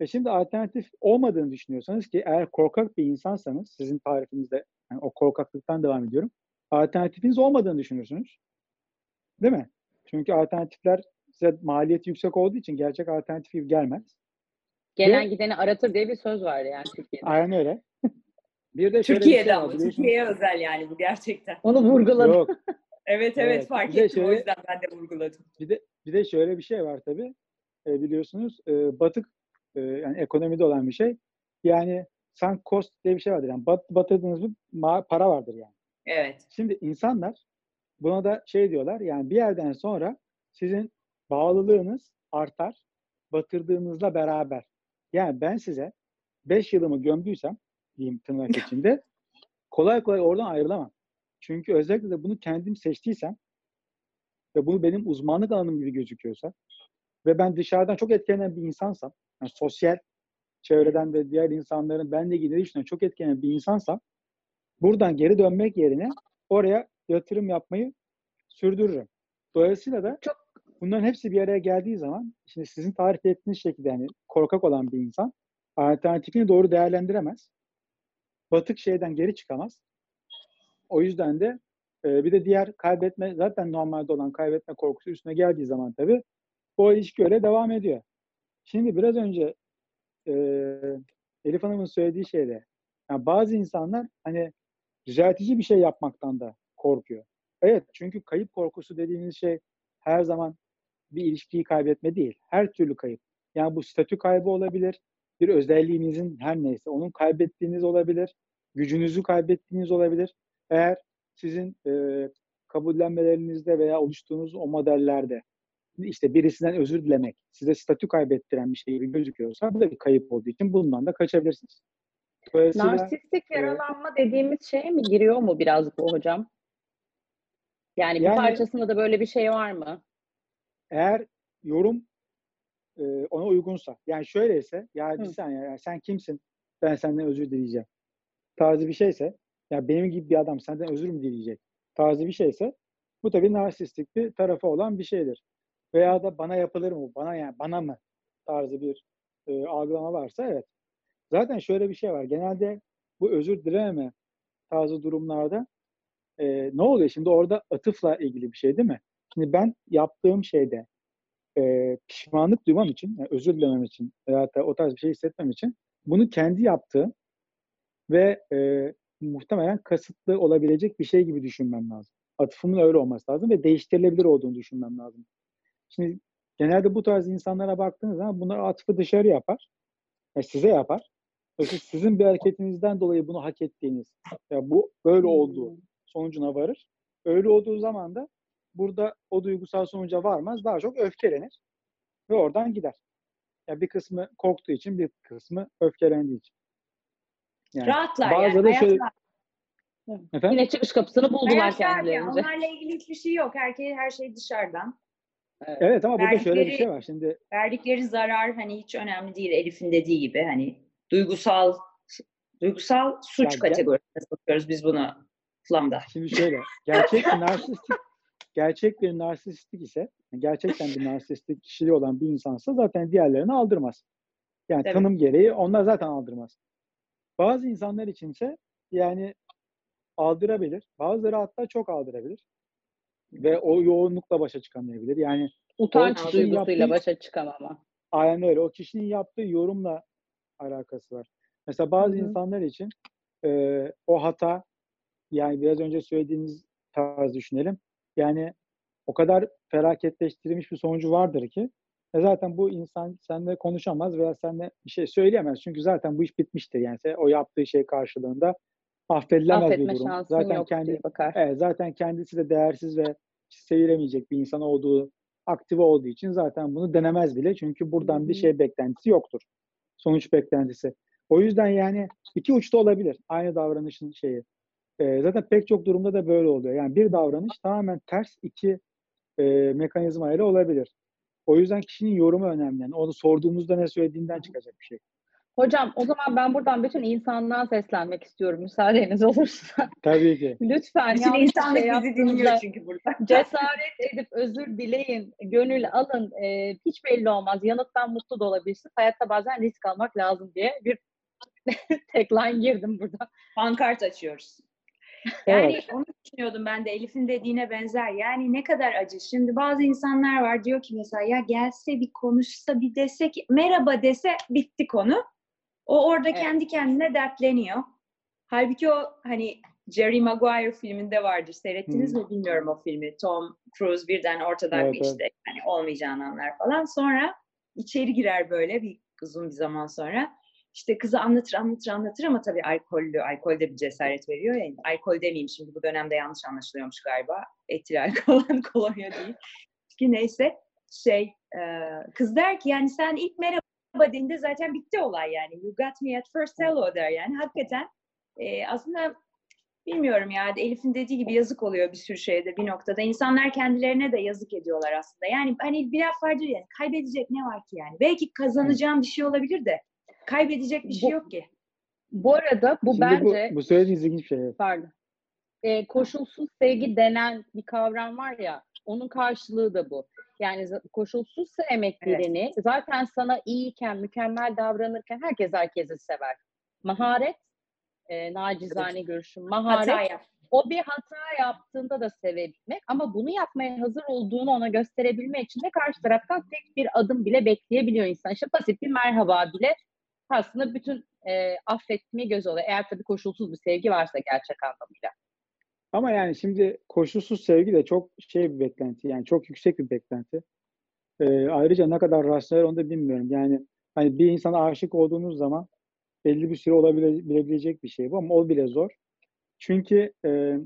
Ve şimdi alternatif olmadığını düşünüyorsanız ki eğer korkak bir insansanız sizin tarifinizde yani o korkaklıktan devam ediyorum. Alternatifiniz olmadığını düşünürsünüz. Değil mi? Çünkü alternatifler size maliyeti yüksek olduğu için gerçek alternatif gibi gelmez. Gelen gideni aratır diye bir söz var yani Türkiye'de. Aynen öyle. Bir de şöyle bir Türkiye'de şey var ama. Türkiye'ye özel yani bu gerçekten. Onu vurguladım. Yok. Evet evet, Evet, fark ettim o şöyle- yüzden ben de vurguladım. Bir de bir de şöyle bir şey var tabii. E, biliyorsunuz e, batık e, yani ekonomide olan bir şey. Yani sunk cost diye bir şey vardır. Yani bat, batırdığınız bir ma- para vardır yani. Evet. Şimdi insanlar buna da şey diyorlar. Yani bir yerden sonra sizin bağlılığınız artar batırdığınızla beraber. Yani ben size 5 yılımı gömdüysem diyeyim tırnak içinde kolay kolay oradan ayrılamam. Çünkü özellikle de bunu kendim seçtiysem ve bunu benim uzmanlık alanım gibi gözüküyorsa ve ben dışarıdan çok etkilenen bir insansam, yani sosyal çevreden ve diğer insanların benle ilgili düşünen çok etkilenen bir insansam buradan geri dönmek yerine oraya yatırım yapmayı sürdürürüm. Dolayısıyla da Çok- bunların hepsi bir araya geldiği zaman şimdi sizin tarif ettiğiniz şekilde yani korkak olan bir insan alternatifini doğru değerlendiremez. batık şeyden geri çıkamaz. O yüzden de e, bir de diğer kaybetme zaten normalde olan kaybetme korkusu üstüne geldiği zaman tabii o ilişki öyle devam ediyor. Şimdi biraz önce e, Elif Hanım'ın söylediği şeyde yani bazı insanlar hani düzeltici bir şey yapmaktan da korkuyor. Evet çünkü kayıp korkusu dediğiniz şey her zaman bir ilişkiyi kaybetme değil. Her türlü kayıp. Yani bu statü kaybı olabilir. Bir özelliğinizin her neyse onun kaybettiğiniz olabilir. Gücünüzü kaybettiğiniz olabilir. Eğer sizin e, kabullenmelerinizde veya oluştuğunuz o modellerde işte birisinden özür dilemek size statü kaybettiren bir şey gibi gözüküyorsa bu da bir kayıp olduğu için bundan da kaçabilirsiniz. Narsistik yaralanma dediğimiz şeye mi giriyor mu biraz bu hocam? Yani, Yani- bir parçasında da böyle bir şey var mı? eğer yorum e, ona uygunsa yani şöyleyse ya bir Hı. saniye ya sen kimsin ben senden özür dileyeceğim tarzı bir şeyse ya benim gibi bir adam senden özür mü dileyecek tarzı bir şeyse bu tabii narsistik bir tarafı olan bir şeydir. Veya da bana yapılır mı bana yani bana mı tarzı bir e, algılama varsa evet. Zaten şöyle bir şey var genelde bu özür dilememe tarzı durumlarda e, ne oluyor şimdi orada atıfla ilgili bir şey değil mi? Şimdi ben yaptığım şeyde e, pişmanlık duymam için, yani özür dilemem için veya da o tarz bir şey hissetmem için bunu kendi yaptığım ve e, muhtemelen kasıtlı olabilecek bir şey gibi düşünmem lazım. Atıfımın öyle olması lazım ve değiştirilebilir olduğunu düşünmem lazım. Şimdi genelde bu tarz insanlara baktığınız zaman bunlar atıfı dışarı yapar. ve size yapar. Siz- sizin bir hareketinizden dolayı bunu hak ettiğiniz, ya bu böyle olduğu sonucuna varır. Öyle olduğu zaman da burada o duygusal sonuca varmaz. Daha çok öfkelenir ve oradan gider. Ya bir kısmı korktuğu için, bir kısmı öfkelendiği için. Yani Rahatlar yani. bazıları şöyle- hayatlar. efendim? Yine çıkış kapısını buldular Hayatlar ya. kendilerince. Onlarla ilgili hiçbir şey yok. Herkes her şey dışarıdan. Evet ama burada şöyle bir verdikleri- şey var. Şimdi Verdikleri zarar hani hiç önemli değil. Elif'in dediği gibi hani duygusal duygusal suç Ya ben- kategorisine sokuyoruz biz bunu Flam'da. Şimdi şöyle, gerçek bir narsistik, gerçek bir narsistik ise, gerçekten bir narsistik kişiliği olan bir insansa zaten diğerlerini aldırmaz. Yani Tabii. tanım gereği onlar zaten aldırmaz. Bazı insanlar içinse yani aldırabilir. Bazıları hatta çok aldırabilir. Ve o yoğunlukla başa çıkamayabilir. Yani Utanç duygusuyla yaptığı- başa çıkamama. Aynen öyle. O kişinin yaptığı yorumla alakası var. Mesela bazı Hı hı. insanlar için e, o hata yani biraz önce söylediğiniz tarz düşünelim. Yani o kadar felaketleştirilmiş bir sonucu vardır ki e zaten bu insan seninle konuşamaz veya seninle bir şey söyleyemez. Çünkü zaten bu iş bitmiştir. Yani o yaptığı şey karşılığında affedilemez Affetme bir durum. Zaten kendi bakar. Evet, zaten kendisi de değersiz ve sevilemeyecek bir insan olduğu, aktive olduğu için zaten bunu denemez bile. Çünkü buradan bir Hı hı. şey beklentisi yoktur. Sonuç beklentisi. O yüzden yani iki uçta olabilir aynı davranışın şeyi. Ee, zaten pek çok durumda da böyle oluyor. Yani bir davranış tamamen ters iki e, mekanizma ile olabilir. O yüzden kişinin yorumu önemli. Yani onu sorduğumuzda ne söylediğinden çıkacak bir şey. Hocam o zaman ben buradan bütün insanlığa seslenmek istiyorum müsaadeniz olursa. Tabii ki. Lütfen Bütün insanlık şey bizi dinliyor çünkü burada. cesaret edip özür dileyin, gönül alın. Ee, hiç belli olmaz. Yanıttan mutlu da olabilirsiniz. Hayatta bazen risk almak lazım diye bir tagline girdim burada. Pankart açıyoruz. Yani Evet. onu düşünüyordum ben de Elif'in dediğine benzer. Yani ne kadar acı. Şimdi bazı insanlar var diyor ki mesela ya gelse bir konuşsa bir dese ki merhaba dese bitti konu. O orada Evet. kendi kendine dertleniyor. Halbuki o hani Jerry Maguire filminde vardır. Seyrettiniz mi bilmiyorum o filmi. Tom Cruise birden ortadan Evet, bir işte hani olmayacağını anlar falan. Sonra içeri girer böyle bir uzun bir zaman sonra. İşte kızı anlatır anlatır anlatır ama tabii alkollü, alkol de bir cesaret veriyor ya. Alkol demeyeyim şimdi bu dönemde yanlış anlaşılıyormuş galiba. Etil alkol kolonya değil. Ki neyse şey kız der ki yani sen ilk merhaba dediğinde zaten bitti olay yani. You got me at first hello der yani. Hakikaten e, aslında bilmiyorum ya Elif'in dediği gibi yazık oluyor bir sürü şeyde bir noktada. İnsanlar kendilerine de yazık ediyorlar aslında. Yani hani bir laf vardır yani kaybedecek ne var ki yani. Belki kazanacağım bir şey olabilir de kaybedecek bir şey Bu- yok ki. Bu arada bu Şimdi bence bu, bu söylediğiniz ilginç bir şey. pardon. Ee, koşulsuz sevgi denen bir kavram var ya onun karşılığı da bu. Yani koşulsuz sevmek Evet. zaten sana iyiyken, mükemmel davranırken herkes herkesi sever. Maharet e, nacizane görüşüm, maharet. Hata yap. O bir hata yaptığında da sevebilmek ama bunu yapmaya hazır olduğunu ona gösterebilmek için de karşı taraftan tek bir adım bile bekleyebiliyor insan. İşte basit bir merhaba bile aslında bütün e, affetmeyi göz oluyor. Eğer tabii koşulsuz bir sevgi varsa gerçek anlamıyla. Ama yani şimdi koşulsuz sevgi de çok şey bir beklenti. Yani çok yüksek bir beklenti. Ee, ayrıca ne kadar rasyonel onu da bilmiyorum. Yani hani bir insana aşık olduğunuz zaman belli bir süre olabilecek bir şey bu ama o bile zor. Çünkü e,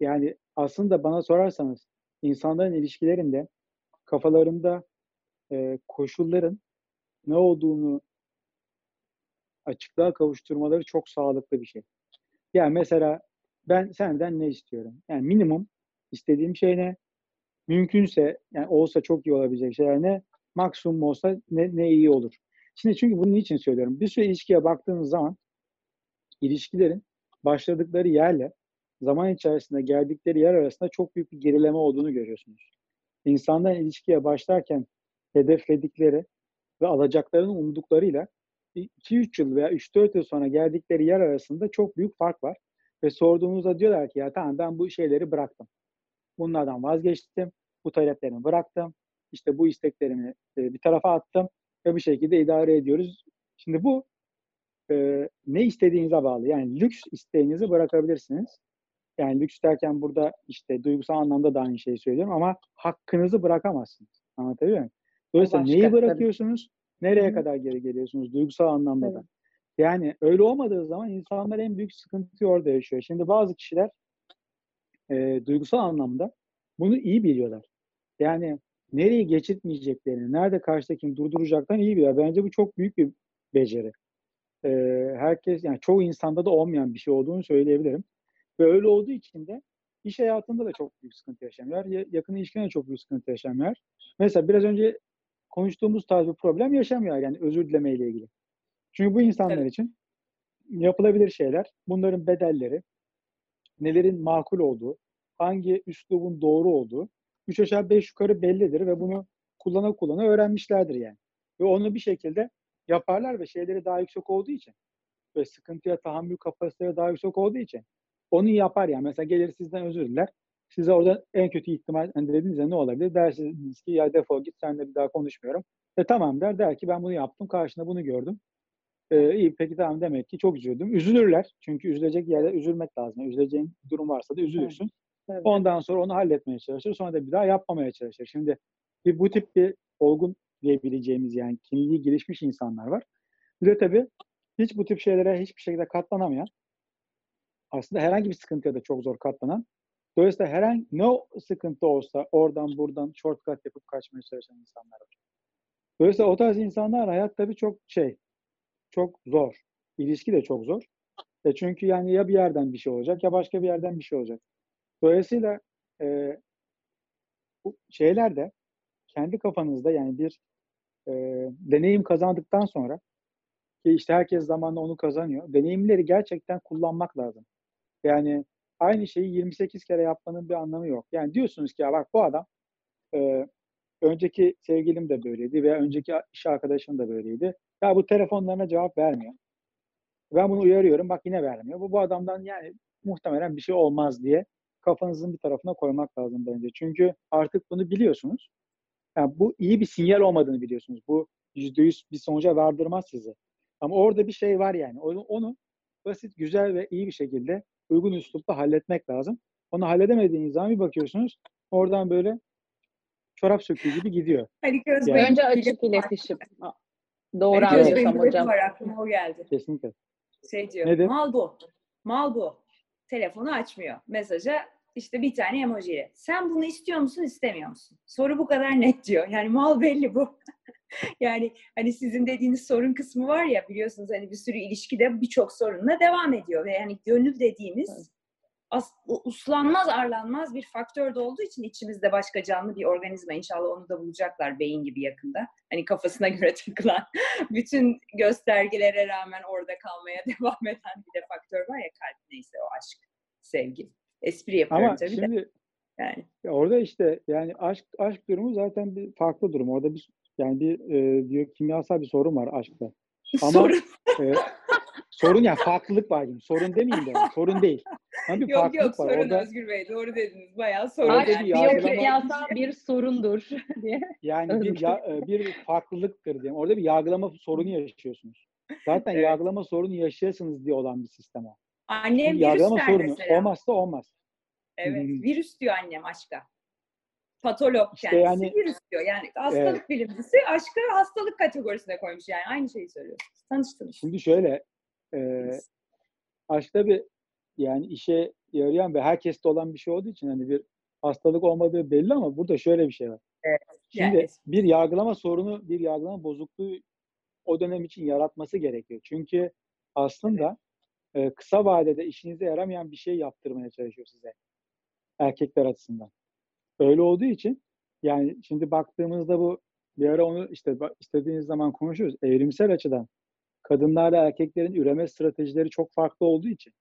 yani aslında bana sorarsanız insanların ilişkilerinde kafalarında e, koşulların ne olduğunu açıklığa kavuşturmaları çok sağlıklı bir şey. Yani mesela ben senden ne istiyorum? Yani minimum istediğim şey ne? Mümkünse yani olsa çok iyi olabilecek şeyler ne? Maksimum olsa ne, ne iyi olur. Şimdi çünkü bunun için söylüyorum. Bir süre ilişkiye baktığınız zaman ilişkilerin başladıkları yerle zaman içerisinde geldikleri yer arasında çok büyük bir gerileme olduğunu görüyorsunuz. İnsanlar ilişkiye başlarken hedefledikleri ve alacaklarını umduklarıyla 2-3 yıl veya 3-4 yıl sonra geldikleri yer arasında çok büyük fark var. Ve sorduğunuzda diyorlar ki ya tamam ben bu şeyleri bıraktım. Bunlardan vazgeçtim. Bu taleplerimi bıraktım. İşte bu isteklerimi e, bir tarafa attım ve bir şekilde idare ediyoruz. Şimdi bu e, ne istediğinize bağlı. Yani lüks isteğinizi bırakabilirsiniz. Yani lüks derken burada işte duygusal anlamda da aynı şeyi söylüyorum ama hakkınızı bırakamazsınız. Anlatabiliyor muyum? Dolayısıyla Başka, neyi tabii. bırakıyorsunuz? Nereye Hı. kadar geri geliyorsunuz duygusal anlamda da? Yani öyle olmadığı zaman insanlar en büyük sıkıntıyı orada yaşıyor. Şimdi bazı kişiler e, duygusal anlamda bunu iyi biliyorlar. Yani nereyi geçirtmeyeceklerini, nerede karşıdakini durduracaklarını iyi biliyorlar. Bence bu çok büyük bir beceri. E, herkes, yani çoğu insanda da olmayan bir şey olduğunu söyleyebilirim. Ve öyle olduğu için de iş hayatında da çok büyük sıkıntı yaşamıyorlar. Ya- Yakın ilişkide de çok büyük sıkıntı yaşamıyorlar. Mesela biraz önce konuştuğumuz tarz bir problem yaşamıyorlar yani özür dilemeyle ilgili. Çünkü bu insanlar Tabii. için yapılabilir şeyler, bunların bedelleri, nelerin makul olduğu, hangi üslubun doğru olduğu, üç aşağı beş yukarı bellidir ve bunu kullana kullana öğrenmişlerdir yani. Ve onu bir şekilde yaparlar ve şeyleri daha yüksek olduğu için ve sıkıntıya tahammül kapasiteleri daha yüksek olduğu için onu yapar yani. Mesela gelir sizden özür diler. Size orada en kötü ihtimal hani dediniz ya ne olabilir? Dersiniz ki ya defol git seninle bir daha konuşmuyorum. E tamam der. Der ki ben bunu yaptım. Karşında bunu gördüm. Ee, iyi peki tamam demek ki çok üzüldüm. Üzülürler. Çünkü üzülecek yerde üzülmek lazım. Üzüleceğin durum varsa da üzülürsün. Tabii. Ondan sonra onu halletmeye çalışır. Sonra da bir daha yapmamaya çalışır. Şimdi bir, bu tip bir olgun diyebileceğimiz yani kimliği gelişmiş insanlar var. Bir de tabii hiç bu tip şeylere hiçbir şekilde katlanamayan aslında herhangi bir sıkıntıya da çok zor katlanan Dolayısıyla herhangi ne sıkıntı olsa oradan buradan shortcut yapıp kaçmaya çalışan insanlar var. Dolayısıyla o tarz insanlar hayat tabii çok şey, çok zor. İlişki de çok zor. E çünkü yani ya bir yerden bir şey olacak ya başka bir yerden bir şey olacak. Dolayısıyla e, bu şeyler de kendi kafanızda yani bir e, deneyim kazandıktan sonra ki işte herkes zamanla onu kazanıyor. Deneyimleri gerçekten kullanmak lazım. Yani aynı şeyi 28 kere yapmanın bir anlamı yok. Yani diyorsunuz ki ya bak bu adam e, önceki sevgilim de böyleydi veya önceki iş arkadaşım da böyleydi. Ya bu telefonlarına cevap vermiyor. Ben bunu uyarıyorum bak yine vermiyor. Bu, bu adamdan yani muhtemelen bir şey olmaz diye kafanızın bir tarafına koymak lazım bence. Çünkü artık bunu biliyorsunuz. Yani bu iyi bir sinyal olmadığını biliyorsunuz. Bu %100 bir sonuca vardırmaz sizi. Ama orada bir şey var yani. Onu, onu basit, güzel ve iyi bir şekilde uygun üslupla halletmek lazım. Onu halledemediğiniz zaman bir bakıyorsunuz oradan böyle çorap söküğü gibi gidiyor. Hani göz Yani- Önce açık iletişim. Doğru Evet. anlıyorsam hocam. var aklıma o geldi. Kesinlikle. Şey diyor, Nedir? mal bu. Mal bu. Telefonu açmıyor. Mesaja işte bir tane emojiyle. Sen bunu istiyor musun, istemiyor musun? Soru bu kadar net diyor. Yani mal belli bu. yani hani sizin dediğiniz sorun kısmı var ya biliyorsunuz hani bir sürü ilişkide birçok sorunla devam ediyor. Ve yani gönül dediğimiz as, uslanmaz arlanmaz bir faktör de olduğu için içimizde başka canlı bir organizma inşallah onu da bulacaklar beyin gibi yakında. Hani kafasına göre takılan bütün göstergelere rağmen orada kalmaya devam eden bir de faktör var ya kalp neyse o aşk, sevgi. Espri yapıyorum Ama tabii de. şimdi Yani. ya orada işte yani aşk aşk durumu zaten bir farklı durum. Orada bir yani bir e, diyor kimyasal bir sorun var aşkta. Ama Sorun. e, sorun yani farklılık var gibi. Sorun demeyeyim de. Sorun değil. Ama bir Yok farklılık yok var. sorun Orada Özgür Bey. Doğru dediniz. Bayağı sorun. Aşk bir yani. yargılama- biyokimyasal bir sorundur diye. yani bir, ya- e, bir farklılıktır diyeyim. Orada bir yargılama sorunu yaşıyorsunuz. Zaten Evet. yargılama sorunu yaşayasınız diye olan bir sistem o. Annem Bir virüs yargılama der sorunu mesela. olmazsa olmaz. Evet. Virüs diyor annem aşka. Patolog İşte kendisi yani- virüs diyor. Yani hastalık bilimcisi aşkı hastalık kategorisine koymuş yani. Aynı şeyi söylüyor. Tanıştınız. Şimdi şöyle e, aşk tabii yani işe yarayan ve herkeste olan bir şey olduğu için hani bir hastalık olmadığı belli ama burada şöyle bir şey var. Evet, Şimdi yani- bir yargılama sorunu, bir yargılama bozukluğu o dönem için yaratması gerekiyor. Çünkü aslında e, kısa vadede işinize yaramayan bir şey yaptırmaya çalışıyor size. Erkekler açısından. Öyle olduğu için yani şimdi baktığımızda bu bir ara onu işte istediğiniz zaman konuşuyoruz. Evrimsel açıdan kadınlarla erkeklerin üreme stratejileri çok farklı olduğu için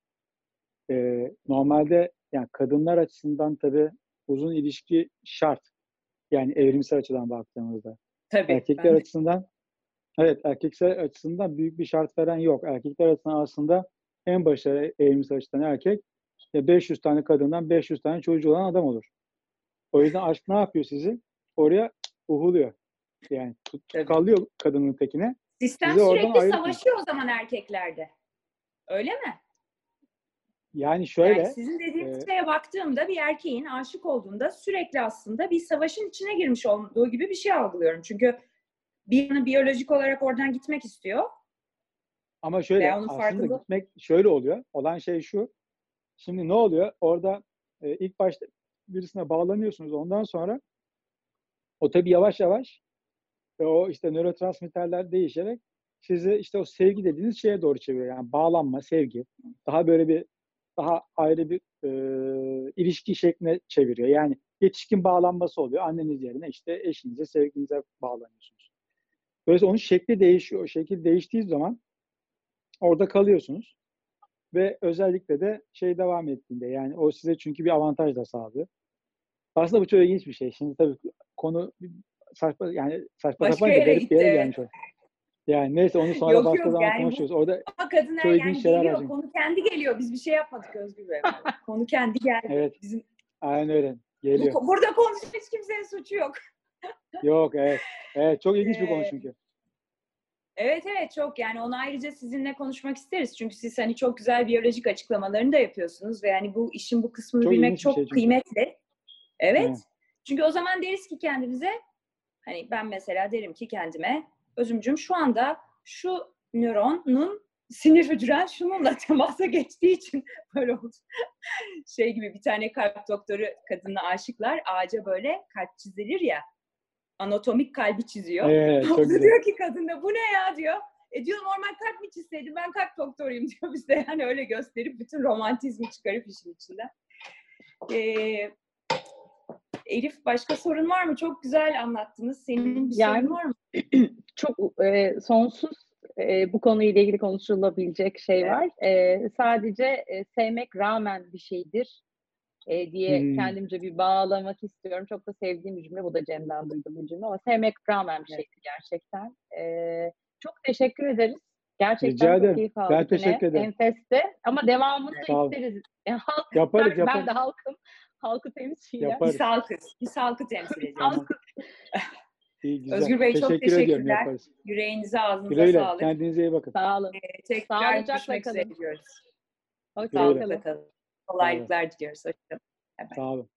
e, normalde yani kadınlar açısından tabii uzun ilişki şart. Yani evrimsel açıdan baktığımızda. Tabii. Erkekler açısından evet erkekler açısından büyük bir şart veren yok. Erkekler açısından aslında en başarılı evrimsel açıdan erkek e, 500 tane kadından 500 tane çocuğu olan adam olur. O yüzden aşk ne yapıyor sizi? Oraya uhuluyor. Yani tut, kalıyor kadının tekine. Sistem oradan sürekli savaşıyor o zaman erkeklerde. Öyle mi? Yani şöyle yani sizin dediğiniz e, şeye baktığımda bir erkeğin aşık olduğunda sürekli aslında bir savaşın içine girmiş olduğu gibi bir şey algılıyorum. Çünkü bir yanı biyolojik olarak oradan gitmek istiyor. Ama şöyle aslında farkında- gitmek şöyle oluyor. Olan şey şu. Şimdi ne oluyor? Orada e, ilk başta birisine bağlanıyorsunuz. Ondan sonra o tabii yavaş yavaş e, o işte nörotransmitterler değişerek sizi işte o sevgi dediğiniz şeye doğru çeviriyor. Yani bağlanma, sevgi. Daha böyle bir daha ayrı bir e, ilişki şekline çeviriyor. Yani yetişkin bağlanması oluyor. Anneniz yerine işte eşinize, sevginize bağlanıyorsunuz. Dolayısıyla onun şekli değişiyor. O şekil değiştiği zaman orada kalıyorsunuz. Ve özellikle de şey devam ettiğinde yani o size çünkü bir avantaj da sağlıyor. Aslında bu çok ilginç bir şey. Şimdi tabii konu saçma yani saçma Başka sapan yere gitti, yere gelmiş. oldu. Yani neyse onu sonra Yok, başka yok, zaman yani bu- konuşuruz. Orada Ama kadınlar Çok yani şeyler geliyor. var Konu kendi geliyor. Biz bir şey yapmadık Özgür Bey. Konu kendi geldi. evet Bizim aynen öyle. bu, Geliyor. burada konuşan hiç kimsenin suçu yok. Yok evet. Evet çok ilginç bir konu çünkü. Evet evet çok yani onu ayrıca sizinle konuşmak isteriz. Çünkü siz hani çok güzel biyolojik açıklamalarını da yapıyorsunuz ve yani bu işin bu kısmını Çok bilmek çok şey çünkü. kıymetli. Evet. Evet. Çünkü o zaman deriz ki kendimize hani ben mesela derim ki kendime Özümcüm şu anda şu nöronun sinir hücren şununla temasa geçtiği için böyle oldu. şey gibi bir tane kalp doktoru kadına aşıklar ağaca böyle kalp çizilir ya anatomik kalbi çiziyor. Evet çok da güzel. diyor ki kadında bu ne ya diyor. E diyor normal kalp mi çizseydim ben kalp doktoruyum diyor bize. Yani öyle gösterip bütün romantizmi çıkarıp işin içinden. Ee, Elif başka sorun var mı? Çok güzel anlattınız. Senin bir Yani- sorun var mı? çok e, sonsuz e, bu konuyla ilgili konuşulabilecek şey Evet. var. E, sadece e, sevmek rağmen bir şeydir e, diye Hmm. kendimce bir bağlamak istiyorum. Çok da sevdiğim bir cümle. Bu da Cem'den duydum bu cümle ama sevmek rağmen bir Evet. şeydir gerçekten. E, çok teşekkür ederiz. Gerçekten Rica çok ederim. keyif aldık Ben teşekkür ederim. Enfesti. Ama devamını da isteriz. Halk, Yaparız ben yaparız. de halkım. Halkı temsilen. Yaparız. His halkı. His halkı temsil ediyor. Tamam. İyi, güzel. Özgür Bey, çok Teşekkür ediyorum, teşekkürler. Yüreğinize ağzınıza Güle güle. sağlık. Kendinize iyi bakın. Sağ olun. Ee, tekrar Sağlıcakla görüşmek üzere kalın. diyoruz. Hoşça Güle güle. kalın. Sağlıkla kalın. Kolaylıklar diliyoruz. Hoşçakalın. Sağ olun.